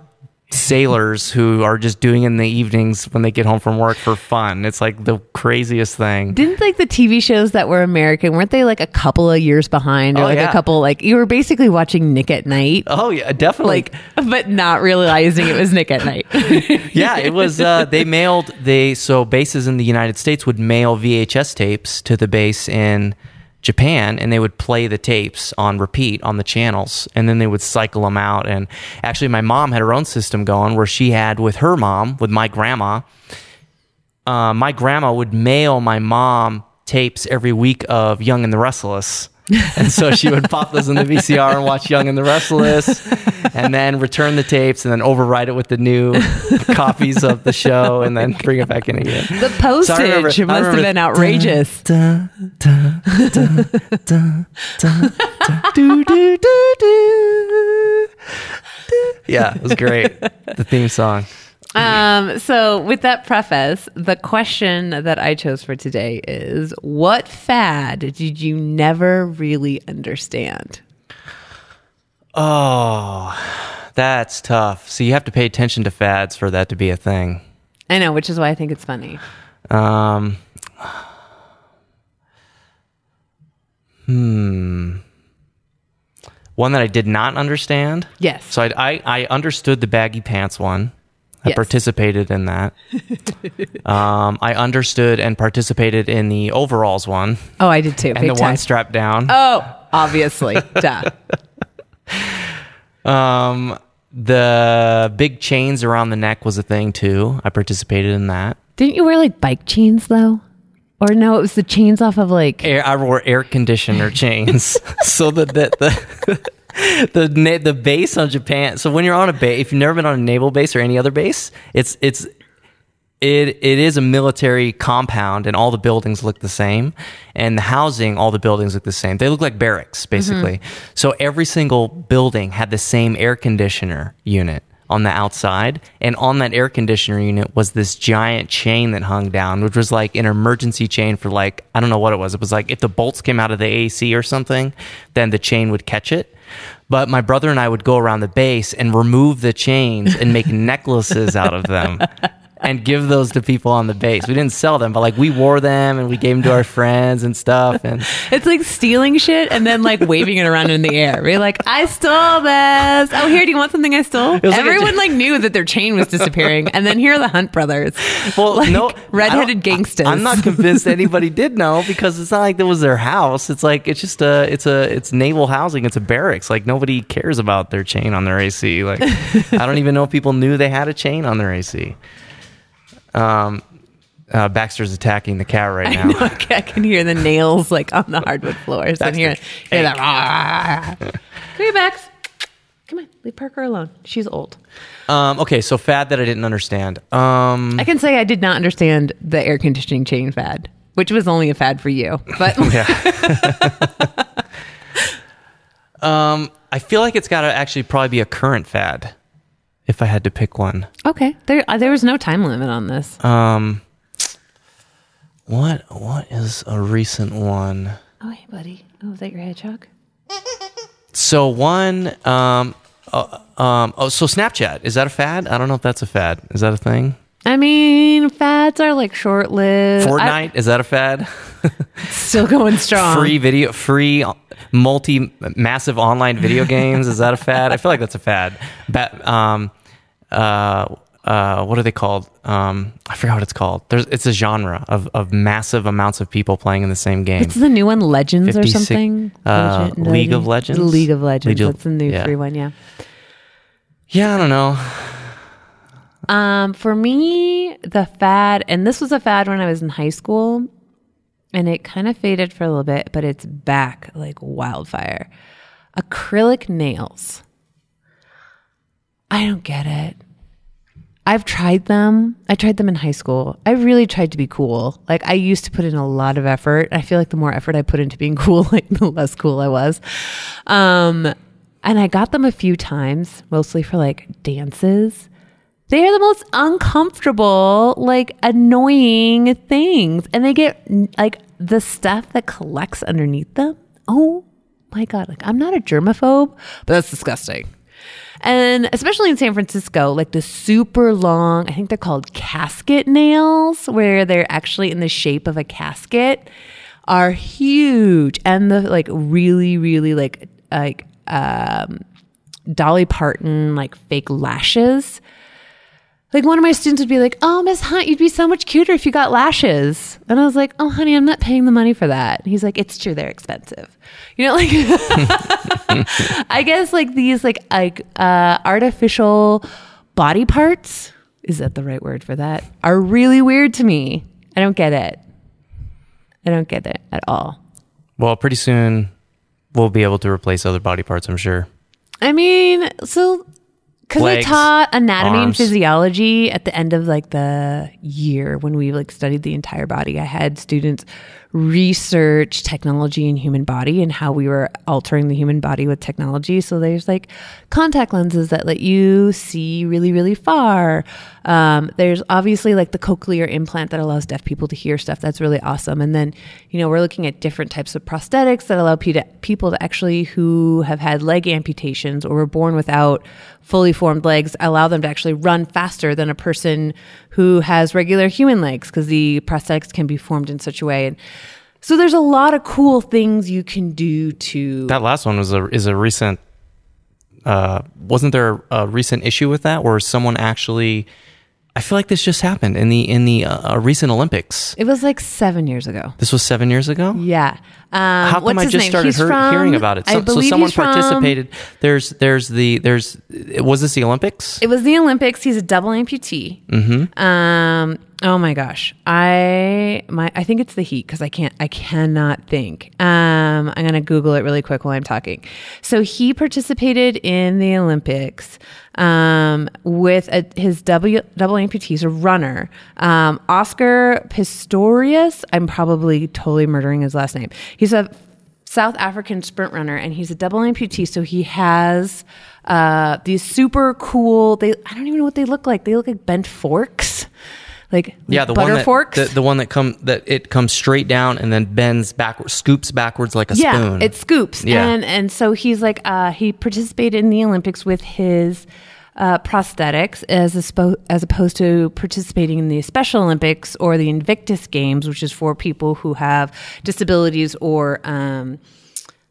sailors who are just doing it in the evenings when they get home from work for fun. It's like the craziest thing. Didn't like the TV shows that were American, weren't they like a couple of years behind or Oh, like yeah. a couple like you were basically watching Nick at Nite? Oh yeah, definitely. Like, but not realizing it was Nick at Nite. yeah, it was. Uh, they mailed they so bases in the United States would mail VHS tapes to the base in Japan, and they would play the tapes on repeat on the channels, and then they would cycle them out. And actually, my mom had her own system going where she had with her mom, with my grandma. Uh, my grandma would mail my mom tapes every week of Young and the Restless. And so she would pop those in the VCR and watch Young and the Restless, and then return the tapes and then override it with the new copies of the show, and then bring it back in again. The postage remember- I must have been outrageous. Da, da, da, da, da, da, do, do, do, do. Yeah, it was great. The theme song. Um, so, with that preface, the question that I chose for today is What fad did you never really understand? Oh, that's tough. So you have to pay attention to fads for that to be a thing. I know, which is why I think it's funny. Um, hmm. One that I did not understand. Yes. So I, I, I understood the baggy pants one. I Yes. participated in that. um, I understood and participated in the overalls one Oh, I did too. and big the time. one strapped down. Oh, obviously. Duh. Um, the big chains around the neck was a thing too. I participated in that. Didn't you wear like bike chains though? Or no, it was the chains off of like. Air, I wore air conditioner chains. so the the the the, na- the base on Japan. So when you're on a base, if you've never been on a naval base or any other base, it's it's it it is a military compound, and all the buildings look the same, and the housing, all the buildings look the same. They look like barracks, basically. Mm-hmm. So every single building had the same air conditioner unit on the outside, and on that air conditioner unit was this giant chain that hung down, which was like an emergency chain for like I don't know what it was. It was like if the bolts came out of the AC or something, then the chain would catch it. But my brother and I would go around the base and remove the chains and make necklaces out of them and give those to people on the base. We didn't sell them, but like we wore them and we gave them to our friends and stuff. And It's like stealing shit and then like waving it around in the air. We're like, I stole this. Oh, here, do you want something I stole? was like Everyone like knew that their chain was disappearing. And then here are the Hunt brothers. well, Like, no, redheaded gangsters. I'm not convinced anybody did know because it's not like that was their house. It's like it's just a it's a it's naval housing. It's a barracks. Like nobody cares about their chain on their AC. Like I don't even know if people knew they had a chain on their AC. Um, uh, Baxter's attacking the cat right I now. know. I can, I can hear the nails like on the hardwood floors and hear, hear that. Come here, Bax. Come on, leave Parker alone. She's old. Um, okay, so fad that I didn't understand. Um, I can say I did not understand the air conditioning chain fad, which was only a fad for you. But um, I feel like it's got to actually probably be a current fad, if I had to pick one. okay, there uh, there was no time limit on this. Um, what what is a recent one? Oh, hey, buddy. Oh, is that your hedgehog? So one, um, uh, um, oh, so Snapchat is that a fad? I don't know if that's a fad. Is that a thing? I mean, fads are like short lived. Fortnite is that a fad? still going strong. free video, free multi massive online video games is that a fad? I feel like that's a fad. Ba- um, uh, uh, what are they called? Um, I forgot what it's called. There's it's a genre of, of massive amounts of people playing in the same game. It's the new one? Legends or something? uh, Legend- League of Legends? League of Legends. League of- That's the new yeah. free one. Yeah. yeah, I don't know. Um, for me, the fad, and this was a fad when I was in high school, and it kind of faded for a little bit, but it's back like wildfire. Acrylic nails. I don't get it. I've tried them. I tried them in high school. I really tried to be cool. Like I used to put in a lot of effort. I feel like the more effort I put into being cool, like the less cool I was. Um, and I got them a few times, mostly for like dances. They are the most uncomfortable, like annoying things. And they get like the stuff that collects underneath them. Oh my God. Like I'm not a germaphobe, but that's disgusting. And especially in San Francisco, like the super long, I think they're called casket nails, where they're actually in the shape of a casket, are huge. And the like really, really like like um Dolly Parton like fake lashes. Like one of my students would be like, "Oh, Miss Hunt, you'd be so much cuter if you got lashes." And I was like, "Oh, honey, I'm not paying the money for that." And he's like, "It's true, they're expensive." You know, like I guess like these like like uh, artificial body parts is that the right word for that? Are really weird to me. I don't get it. I don't get it at all. Well, pretty soon we'll be able to replace other body parts. I'm sure. I mean, so because I taught anatomy and physiology at the end of like the year when we like studied the entire body, I had students research technology and human body and how we were altering the human body with technology. So there's like contact lenses that let you see really, really far, Um, there's obviously like the cochlear implant that allows deaf people to hear stuff. That's really awesome. And then, you know, we're looking at different types of prosthetics that allow people to actually who have had leg amputations or were born without fully formed legs allow them to actually run faster than a person who has regular human legs because the prosthetics can be formed in such a way. And so there's a lot of cool things you can do to That last one was a is a recent. Uh, wasn't there a recent issue with that where someone actually? I feel like this just happened in the in the uh, recent Olympics. It was like seven years ago. This was seven years ago. Yeah. Um, How come I just name? started from- hearing about it? I So, so someone he's from- participated. There's there's the there's was this the Olympics? It was the Olympics. He's a double amputee. Mm-hmm. Um. Oh my gosh. I my I think it's the heat because I can't I cannot think. Um. I'm gonna Google it really quick while I'm talking. So he participated in the Olympics. Um, with a, his double double amputee, he's a runner. Um, Oscar Pistorius. I'm probably totally murdering his last name. He's a South African sprint runner, and he's a double amputee. So he has uh, these super cool. They I don't even know what they look like. They look like bent forks, like Yeah, the butter one that forks. the, the one that come that it comes straight down and then bends backwards, scoops backwards like a yeah, spoon. it scoops. Yeah. And and so he's like uh, he participated in the Olympics with his uh, prosthetics as as opposed to participating in the Special Olympics or the Invictus Games, which is for people who have disabilities or um,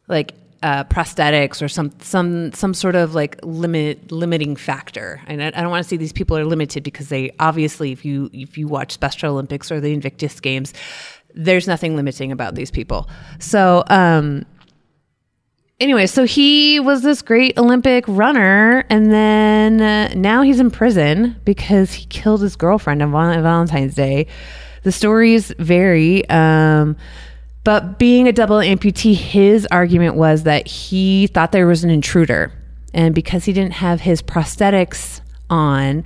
like uh, prosthetics or some some some sort of like limit limiting factor. And I, I don't want to say these people are limited because they obviously, if you if you watch Special Olympics or the Invictus Games, there's nothing limiting about these people. So. um Anyway, so he was this great Olympic runner, and then uh, now he's in prison because he killed his girlfriend on Valentine's Day. The stories vary, um, but being a double amputee, his argument was that he thought there was an intruder, and because he didn't have his prosthetics on,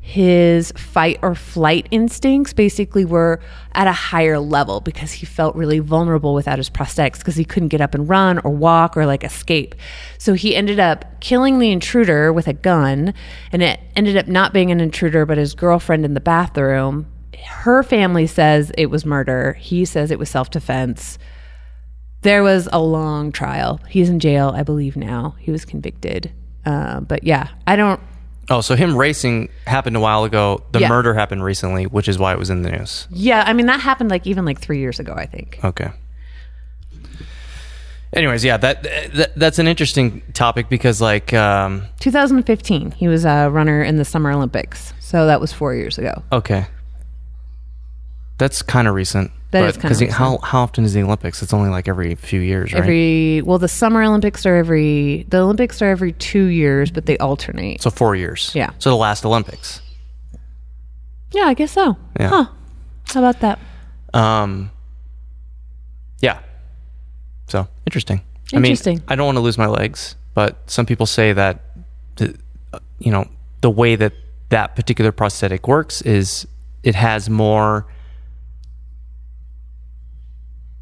his fight or flight instincts basically were at a higher level because he felt really vulnerable without his prosthetics because he couldn't get up and run or walk or like escape. So he ended up killing the intruder with a gun, and it ended up not being an intruder but his girlfriend in the bathroom. Her family says it was murder. He says it was self defense. There was a long trial. He's in jail, I believe, now. He was convicted. Uh, but yeah, I don't. oh, so him racing happened a while ago. The Yeah. murder happened recently, which is why it was in the news. Yeah, I mean, that happened like even like three years ago, I think. Okay. Anyways, yeah, that, that that's an interesting topic because like um 2015, he was a runner in the Summer Olympics. So that was four years ago. okay. That's kind of recent. That is but- kinda 'cause he- recent. How how often is the Olympics? It's only like every few years, right? Every, well, the Summer Olympics are every, the Olympics are every two years, but they alternate. so 4 years. Yeah. So the last Olympics. Yeah, I guess so. Yeah. Huh. How about that? Um, yeah. So interesting. Interesting. I mean, I don't want to lose my legs, but some people say that, the, you know, the way that that particular prosthetic works is it has more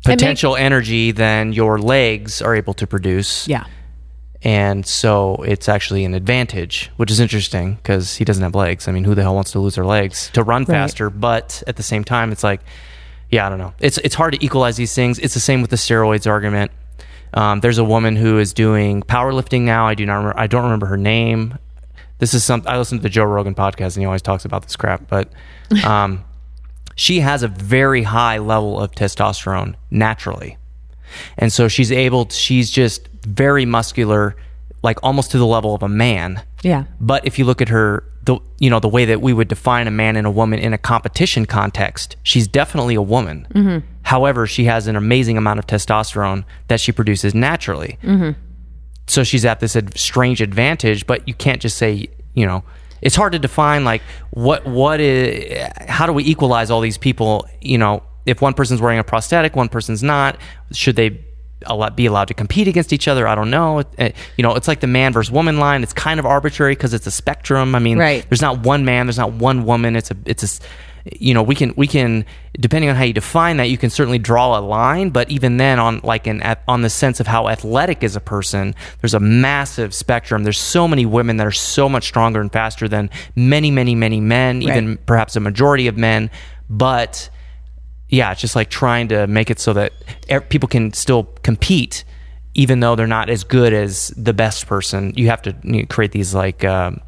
make- potential energy than your legs are able to produce. Yeah. And so it's actually an advantage, which is interesting because he doesn't have legs. I mean, who the hell wants to lose their legs to run faster? But at the same time, it's like, yeah, I don't know. It's it's hard to equalize these things. It's the same with the steroids argument. Um, there's a woman who is doing powerlifting now. I do not remember. I don't remember her name. This is some. I listen to the Joe Rogan podcast, and he always talks about this crap. But um, she has a very high level of testosterone naturally. And so she's able to, she's just very muscular like almost to the level of a man. Yeah. but if you look at her the you know the way that we would define a man and a woman in a competition context she's definitely a woman. Mm-hmm. However she has an amazing amount of testosterone that she produces naturally. Mm-hmm. So she's at this ad- strange advantage but you can't just say you know it's hard to define like what what is how do we equalize all these people? You know if one person's wearing a prosthetic one person's not should they be allowed to compete against each other? I don't know. You know it's like the man versus woman line. It's kind of arbitrary because it's a spectrum. I mean Right. there's not one man there's not one woman. It's a it's a you know we can we can depending on how you define that you can certainly draw a line but even then on like an on the sense of how athletic is a person there's a massive spectrum there's so many women that are so much stronger and faster than many many many men Right. even perhaps a majority of men but yeah it's just like trying to make it so that people can still compete even though they're not as good as the best person you have to you know, create these like um,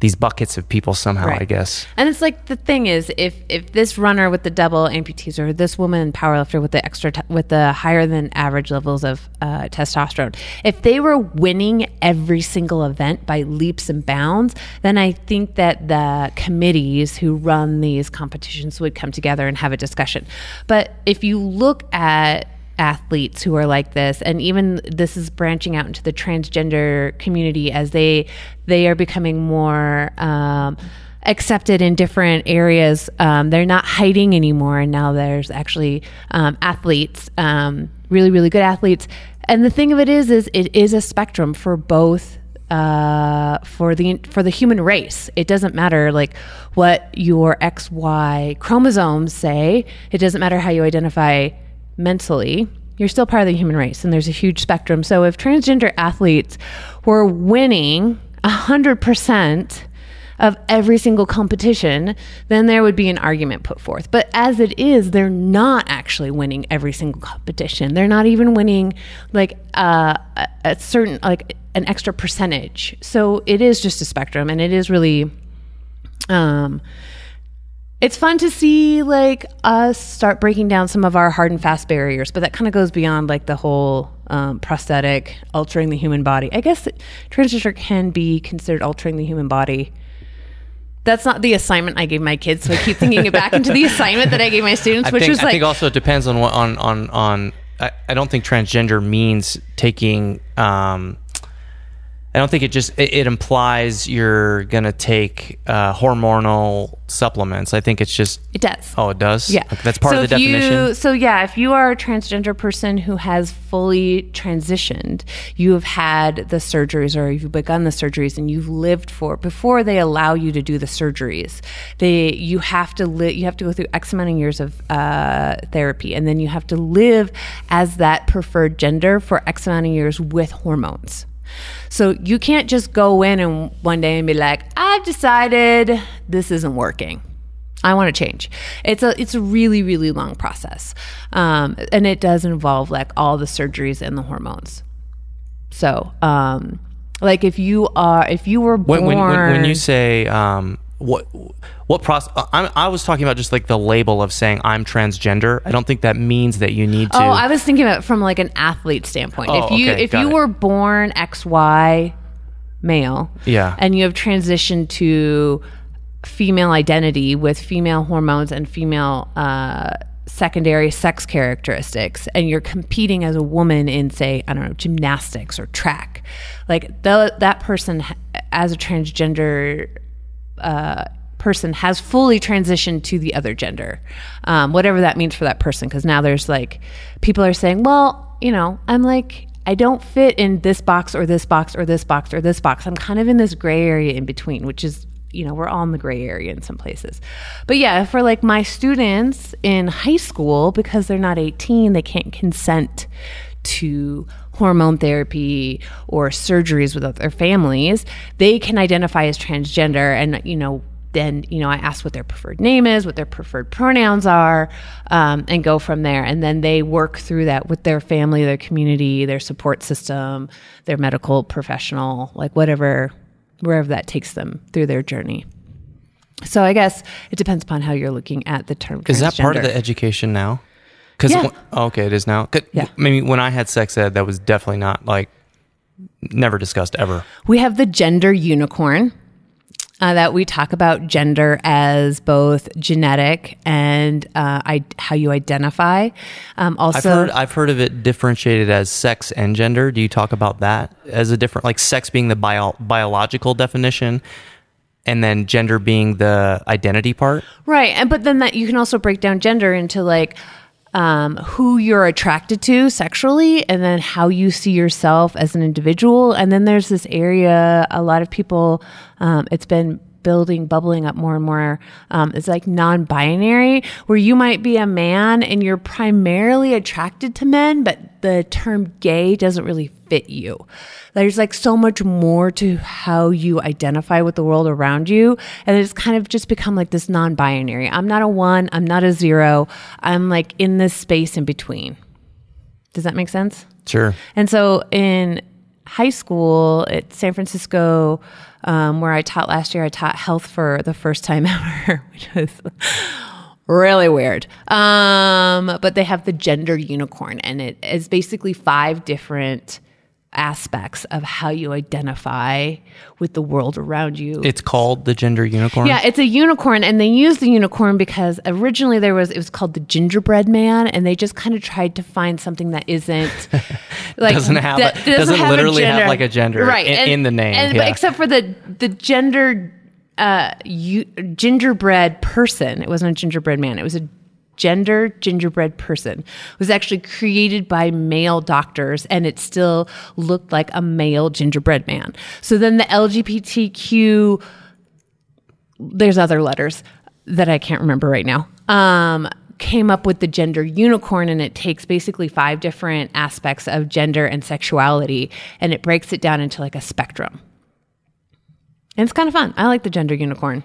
these buckets of people somehow Right. i guess And it's like the thing is, if if this runner with the double amputees or this woman powerlifter with the extra with the higher than average levels of uh, testosterone, if they were winning every single event by leaps and bounds, then I think that the committees who run these competitions would come together and have a discussion. But if you look at athletes who are like this and even this is branching out into the transgender community as they they are becoming more um, accepted in different areas um, they're not hiding anymore and now there's actually um, athletes um, really really good athletes and the thing of it is is it is a spectrum for both uh, for the for the human race. It doesn't matter like what your XY chromosomes say. It doesn't matter how you identify mentally. You're still part of the human race, and there's a huge spectrum. So if transgender athletes were winning hundred percent of every single competition, then there would be an argument put forth. But as it is, they're not actually winning every single competition. They're not even winning like uh, a certain like an extra percentage. So it is just a spectrum, and it is really. Um, it's fun to see like us start breaking down some of our hard and fast barriers, but that kind of goes beyond like the whole um, prosthetic altering the human body. I guess transgender can be considered altering the human body. That's not the assignment I gave my kids, so I keep thinking it back into the assignment that I gave my students, I which think, was I like, think also it depends on what on on on. I, I don't think transgender means taking. Um, I don't think it just it, it implies you're gonna take uh, hormonal supplements. I think it's just it does. oh, it does. Yeah, Okay, that's part so of the definition. You, so yeah, if you are a transgender person who has fully transitioned, you have had the surgeries or you've begun the surgeries and you've lived for before they allow you to do the surgeries. They you have to live. You have to go through X amount of years of uh, therapy, and then you have to live as that preferred gender for X amount of years with hormones. So you can't just go in and one day and be like, I've decided this isn't working. I want to change. It's a it's a really really long process, um, and it does involve like all the surgeries and the hormones. So, um, like if you are if you were born when, when, when, when you say um, what what process, I, I was talking about just like the label of saying I'm transgender. I don't think that means that you need to. oh, I was thinking about it from like an athlete standpoint. Oh, if you okay, if you it. were born XY male, Yeah. and you have transitioned to female identity with female hormones and female uh, secondary sex characteristics, and you're competing as a woman in, say, I don't know, gymnastics or track, like the, that person as a transgender uh, person has fully transitioned to the other gender, um, whatever that means for that person. Because now there's like people are saying, well, you know, I'm like. I don't fit in this box or this box or this box or this box. I'm kind of in this gray area in between, which is, you know, we're all in the gray area in some places. But yeah, for like my students in high school, because they're not 18, they can't consent to hormone therapy or surgeries with their families, they can identify as transgender and, you know, then you know I ask what their preferred name is, what their preferred pronouns are, um, and go from there. And then they work through that with their family, their community, their support system, their medical professional, like whatever, wherever that takes them through their journey. So I guess it depends upon how you're looking at the term. Is that part of the education now? Because Yeah. okay, it is now. Yeah. Maybe when I had sex ed, that was definitely not like never discussed ever. We have the gender unicorn. Uh, that we talk about gender as both genetic and uh, I, how you identify. Um, also, I've heard I've heard of it differentiated as sex and gender. Do you talk about that as a different like sex being the bio, biological definition and then gender being the identity part? Right. And but then that you can also break down gender into like um, who you're attracted to sexually and then how you see yourself as an individual. And then there's this area, a lot of people, um, it's been building, bubbling up more and more. Um, it's like non-binary, where you might be a man and you're primarily attracted to men, but the term gay doesn't really fit you. There's like so much more to how you identify with the world around you. And it's kind of just become like this non binary. I'm not a one, I'm not a zero. I'm like in this space in between. Does that make sense? Sure. And so in high school at San Francisco, um, where I taught last year, I taught health for the first time ever, which was really weird. Um, but they have the gender unicorn, and it is basically five different aspects of how you identify with the world around you. It's called the gender unicorn. Yeah, it's a unicorn, and they use the unicorn because originally there was it was called the gingerbread man, and they just kind of tried to find something that isn't like Doesn't have that a- doesn't a literally have, like, a gender right in- in the name, and, yeah. but except for the the gender uh, you, gingerbread person. It wasn't a gingerbread man. It was a gender gingerbread person It was actually created by male doctors and it still looked like a male gingerbread man so then the lgbtq there's other letters that I can't remember right now. Um, came up with the gender unicorn, and it takes basically five different aspects of gender and sexuality, and it breaks it down into like a spectrum. And it's kind of fun. I like the gender unicorn.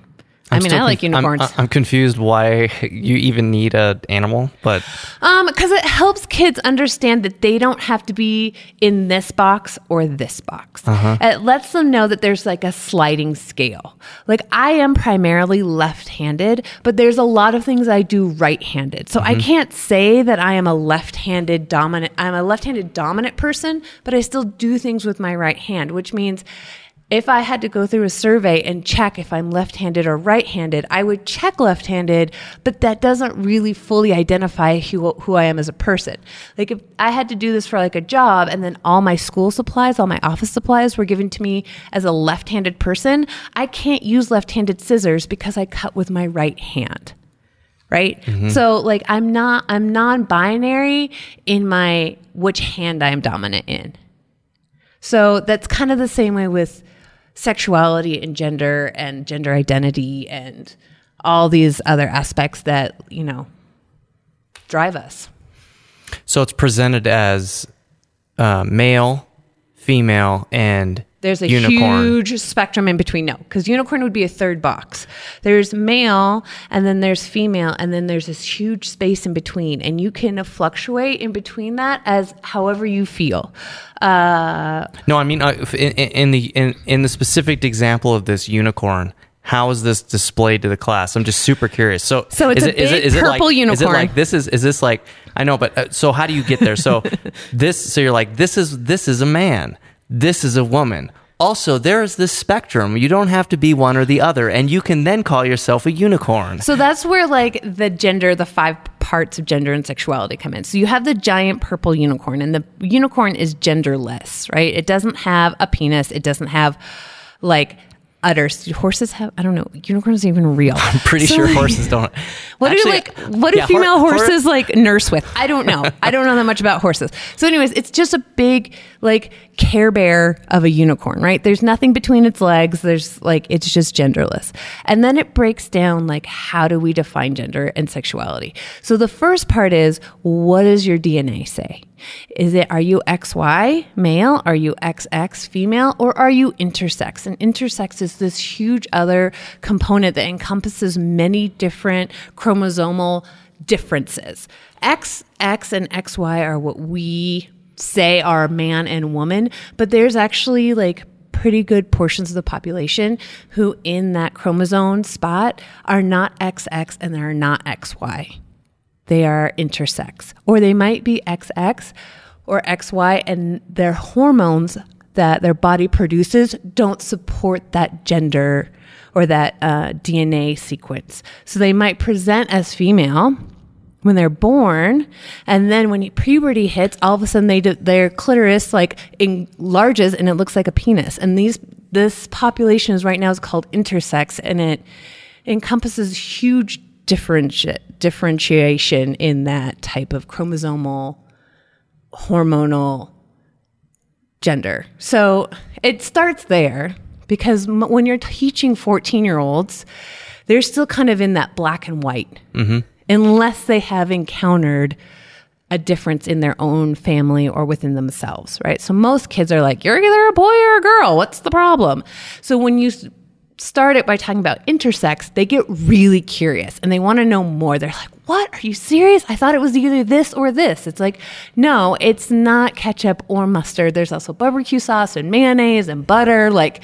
I mean, I like conf- I'm- unicorns. Uh, I'm, confused why you even need an animal, but Um, because it helps kids understand that they don't have to be in this box or this box. Uh-huh. It lets them know that there's like a sliding scale. Like I am primarily left-handed, but there's a lot of things I do right-handed. So I mm-hmm. can't say that I am a left-handed dominant. I'm a left-handed dominant person, but I still do things with my right hand, which means if I had to go through a survey and check if I'm left handed or right handed, I would check left handed, but that doesn't really fully identify who, who I am as a person. Like if I had to do this for like a job and then all my school supplies, all my office supplies were given to me as a left handed person, I can't use left handed scissors because I cut with my right hand right? Mm-hmm. So like i'm not i'm non-binary in my which hand i am dominant in. So that's kind of the same way with sexuality and gender and gender identity and all these other aspects that you know drive us. So it's presented as uh, male, female, and There's a unicorn. huge spectrum in between. No, because unicorn would be a third box. There's male, and then there's female, and then there's this huge space in between, and you can fluctuate in between that as however you feel. Uh, No, I mean uh, in, in the in, in the specific example of this unicorn. How is this displayed to the class? I'm just super curious. So, So it's is a it, big is it like, purple Is it unicorn. like this is is this like I know, but uh, so how do you get there? So this so you're like this is this is a man, this is a woman. Also, there is this spectrum. You don't have to be one or the other, and you can then call yourself a unicorn. So that's where like the gender, the five parts of gender and sexuality come in. So you have the giant purple unicorn, and the unicorn is genderless, right? It doesn't have a penis. It doesn't have like udders. Do horses have? I don't know. Unicorns even real. I'm pretty So, sure like, horses don't. What Actually, do like what do yeah, hor- female hor- horses like nurse with? I don't know. I don't know that much about horses. So, anyways, it's just a big like care bear of a unicorn, right? There's nothing between its legs. There's like it's just genderless, and then it breaks down like how do we define gender and sexuality. So the first part is what does your DNA say? Is it are you XY male? Are you XX female? Or are you intersex? And intersex is this huge other component that encompasses many different chromosomal differences. XX and XY are what we say are man and woman, but there's actually like pretty good portions of the population who in that chromosome spot are not XX and they're not XY they are intersex, or they might be XX or XY, and their hormones that their body produces don't support that gender or that uh, DNA sequence. So they might present as female when they're born, and then when puberty hits, all of a sudden they do, their clitoris like enlarges and it looks like a penis. And these this population is right now is called intersex, and it encompasses huge differenti- differentiation in that type of chromosomal hormonal gender. So it starts there because m- when you're teaching 14 year olds, they're still kind of in that black and white, mm-hmm. unless they have encountered a difference in their own family or within themselves, right? So most kids are like, you're either a boy or a girl. What's the problem? So when you start it by talking about intersex, they get really curious and they want to know more. They're like, what? Are you serious? I thought it was either this or this. It's like, no, it's not ketchup or mustard. There's also barbecue sauce and mayonnaise and butter. Like,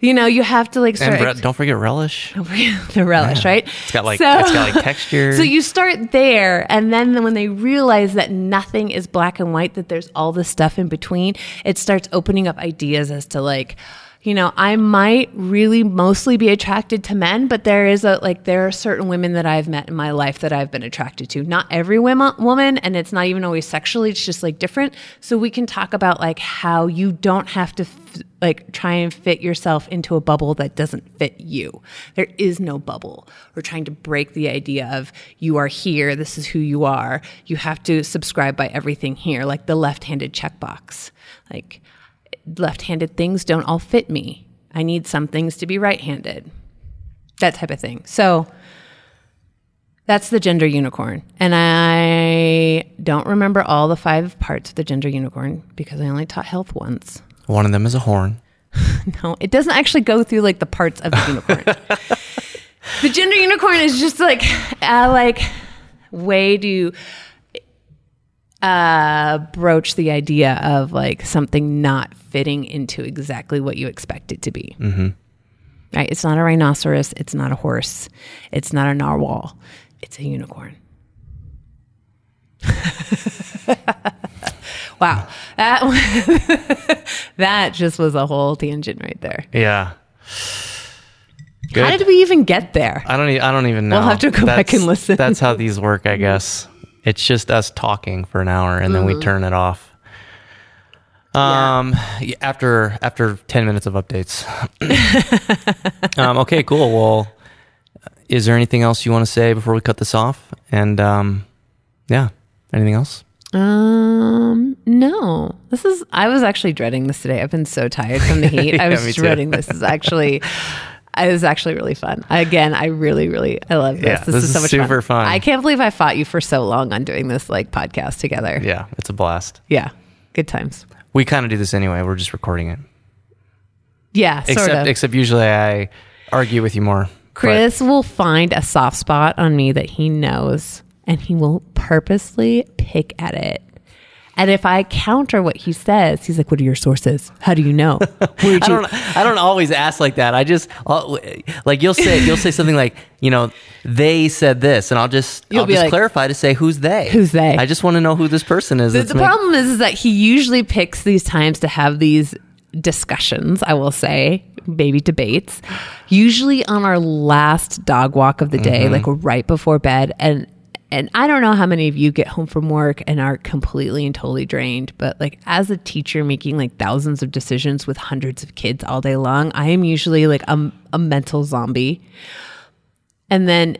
you know, you have to like And start re- don't forget relish. the relish, right? It's got like it's got like texture. So you start there, and then when they realize that nothing is black and white, that there's all this stuff in between, it starts opening up ideas as to like, you know, I might really mostly be attracted to men, but there is a like there are certain women that I've met in my life that I've been attracted to. Not every woman, and it's not even always sexually. It's just like different. So we can talk about like how you don't have to. F- like try and fit yourself into a bubble that doesn't fit you. There is no bubble. We're trying to break the idea of you are here, this is who you are. You have to subscribe by everything here, like the left-handed checkbox. Like left-handed things don't all fit me. I need some things to be right-handed. That type of thing. So that's the gender unicorn. And I don't remember all the five parts of the gender unicorn because I only taught health once. One of them is a horn. No, it doesn't actually go through like the parts of the unicorn. the gender unicorn is just like a like way to uh, broach the idea of like something not fitting into exactly what you expect it to be. Mm-hmm. Right? It's not a rhinoceros. It's not a horse. It's not a narwhal. It's a unicorn. wow, that that just was a whole tangent right there. Yeah. Good. How did we even get there? I don't. E- I don't even know. We'll have to go back and listen. That's how these work, I guess. It's just us talking for an hour and then we Mm-hmm. turn it off. Um, y- after after ten minutes of updates. um, okay, cool. Well, is there anything else you want to say before we cut this off? And um, yeah, anything else? Um, no. This is. I was actually dreading this today. I've been so tired from the heat. I was dreading this. Is actually. It was actually really fun. Again, I really, really, I love this. Yeah, this, this is so much super fun. I can't believe I fought you for so long on doing this like podcast together. Yeah, it's a blast. Yeah, good times. We kind of do this anyway. We're just recording it. Yeah, sort Except of. except usually I argue with you more. But- Chris will find a soft spot on me that he knows, and he will purposely pick at it. And if I counter what he says, he's like, "What are your sources? How do you know? I don't. I don't always ask like that. I just uh, like you'll say you'll say something like you know they said this, and I'll just You'll I'll just like, clarify to say who's they. Who's they? I just want to know who this person is. The, the problem is, is that he usually picks these times to have these discussions, I will say, maybe debates, usually on our last dog walk of the day, mm-hmm. like right before bed. And and I don't know how many of you get home from work and are completely and totally drained, but like as a teacher making like thousands of decisions with hundreds of kids all day long, I am usually like a, a mental zombie. And then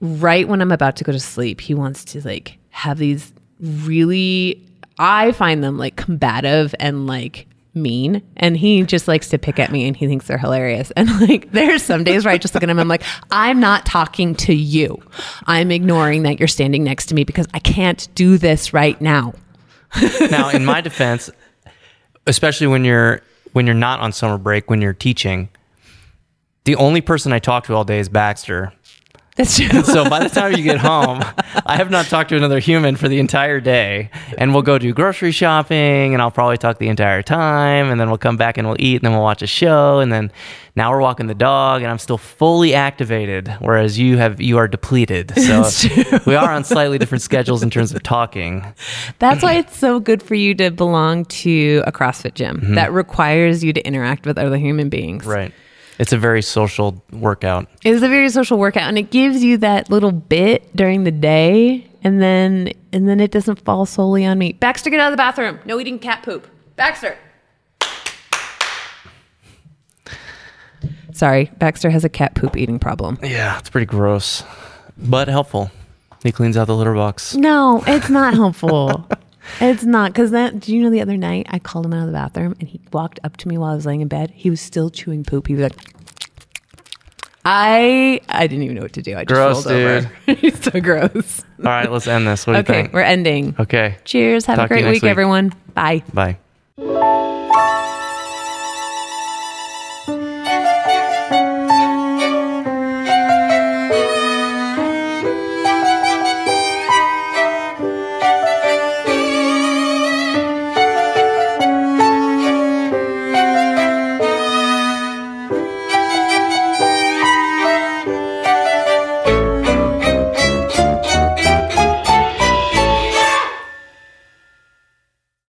right when I'm about to go to sleep, he wants to like have these really I find them like combative and like mean and he just likes to pick at me and he thinks they're hilarious. And like there's some days where I just look at him I'm like I'm not talking to you. I'm ignoring that you're standing next to me because I can't do this right now. Now, in my defense, especially when you're when you're not on summer break, when you're teaching, the only person I talk to all day is Baxter. That's true So by the time you get home, I have not talked to another human for the entire day. And we'll go do grocery shopping and I'll probably talk the entire time. And then we'll come back and we'll eat and then we'll watch a show. And then now we're walking the dog and I'm still fully activated, whereas you have you are depleted. So we are on slightly different schedules in terms of talking. That's why it's so good for you to belong to a CrossFit gym mm-hmm. that requires you to interact with other human beings. Right. It's a very social workout. It's a very social workout and it gives you that little bit during the day and then and then it doesn't fall solely on me. Baxter, get out of the bathroom. No eating cat poop. Baxter. Sorry, Baxter has a cat poop eating problem. Yeah, it's pretty gross, but helpful. He cleans out the litter box. No, it's not helpful. It's not because that. Do you know the other night I called him out of the bathroom and he walked up to me while I was laying in bed. He was still chewing poop. He was like, I I didn't even know what to do. I just Gross, rolled over. He's so gross. All right, let's end this. What Okay, we're ending. Okay. Cheers. Have Talk a great week, week. everyone. Bye. Bye.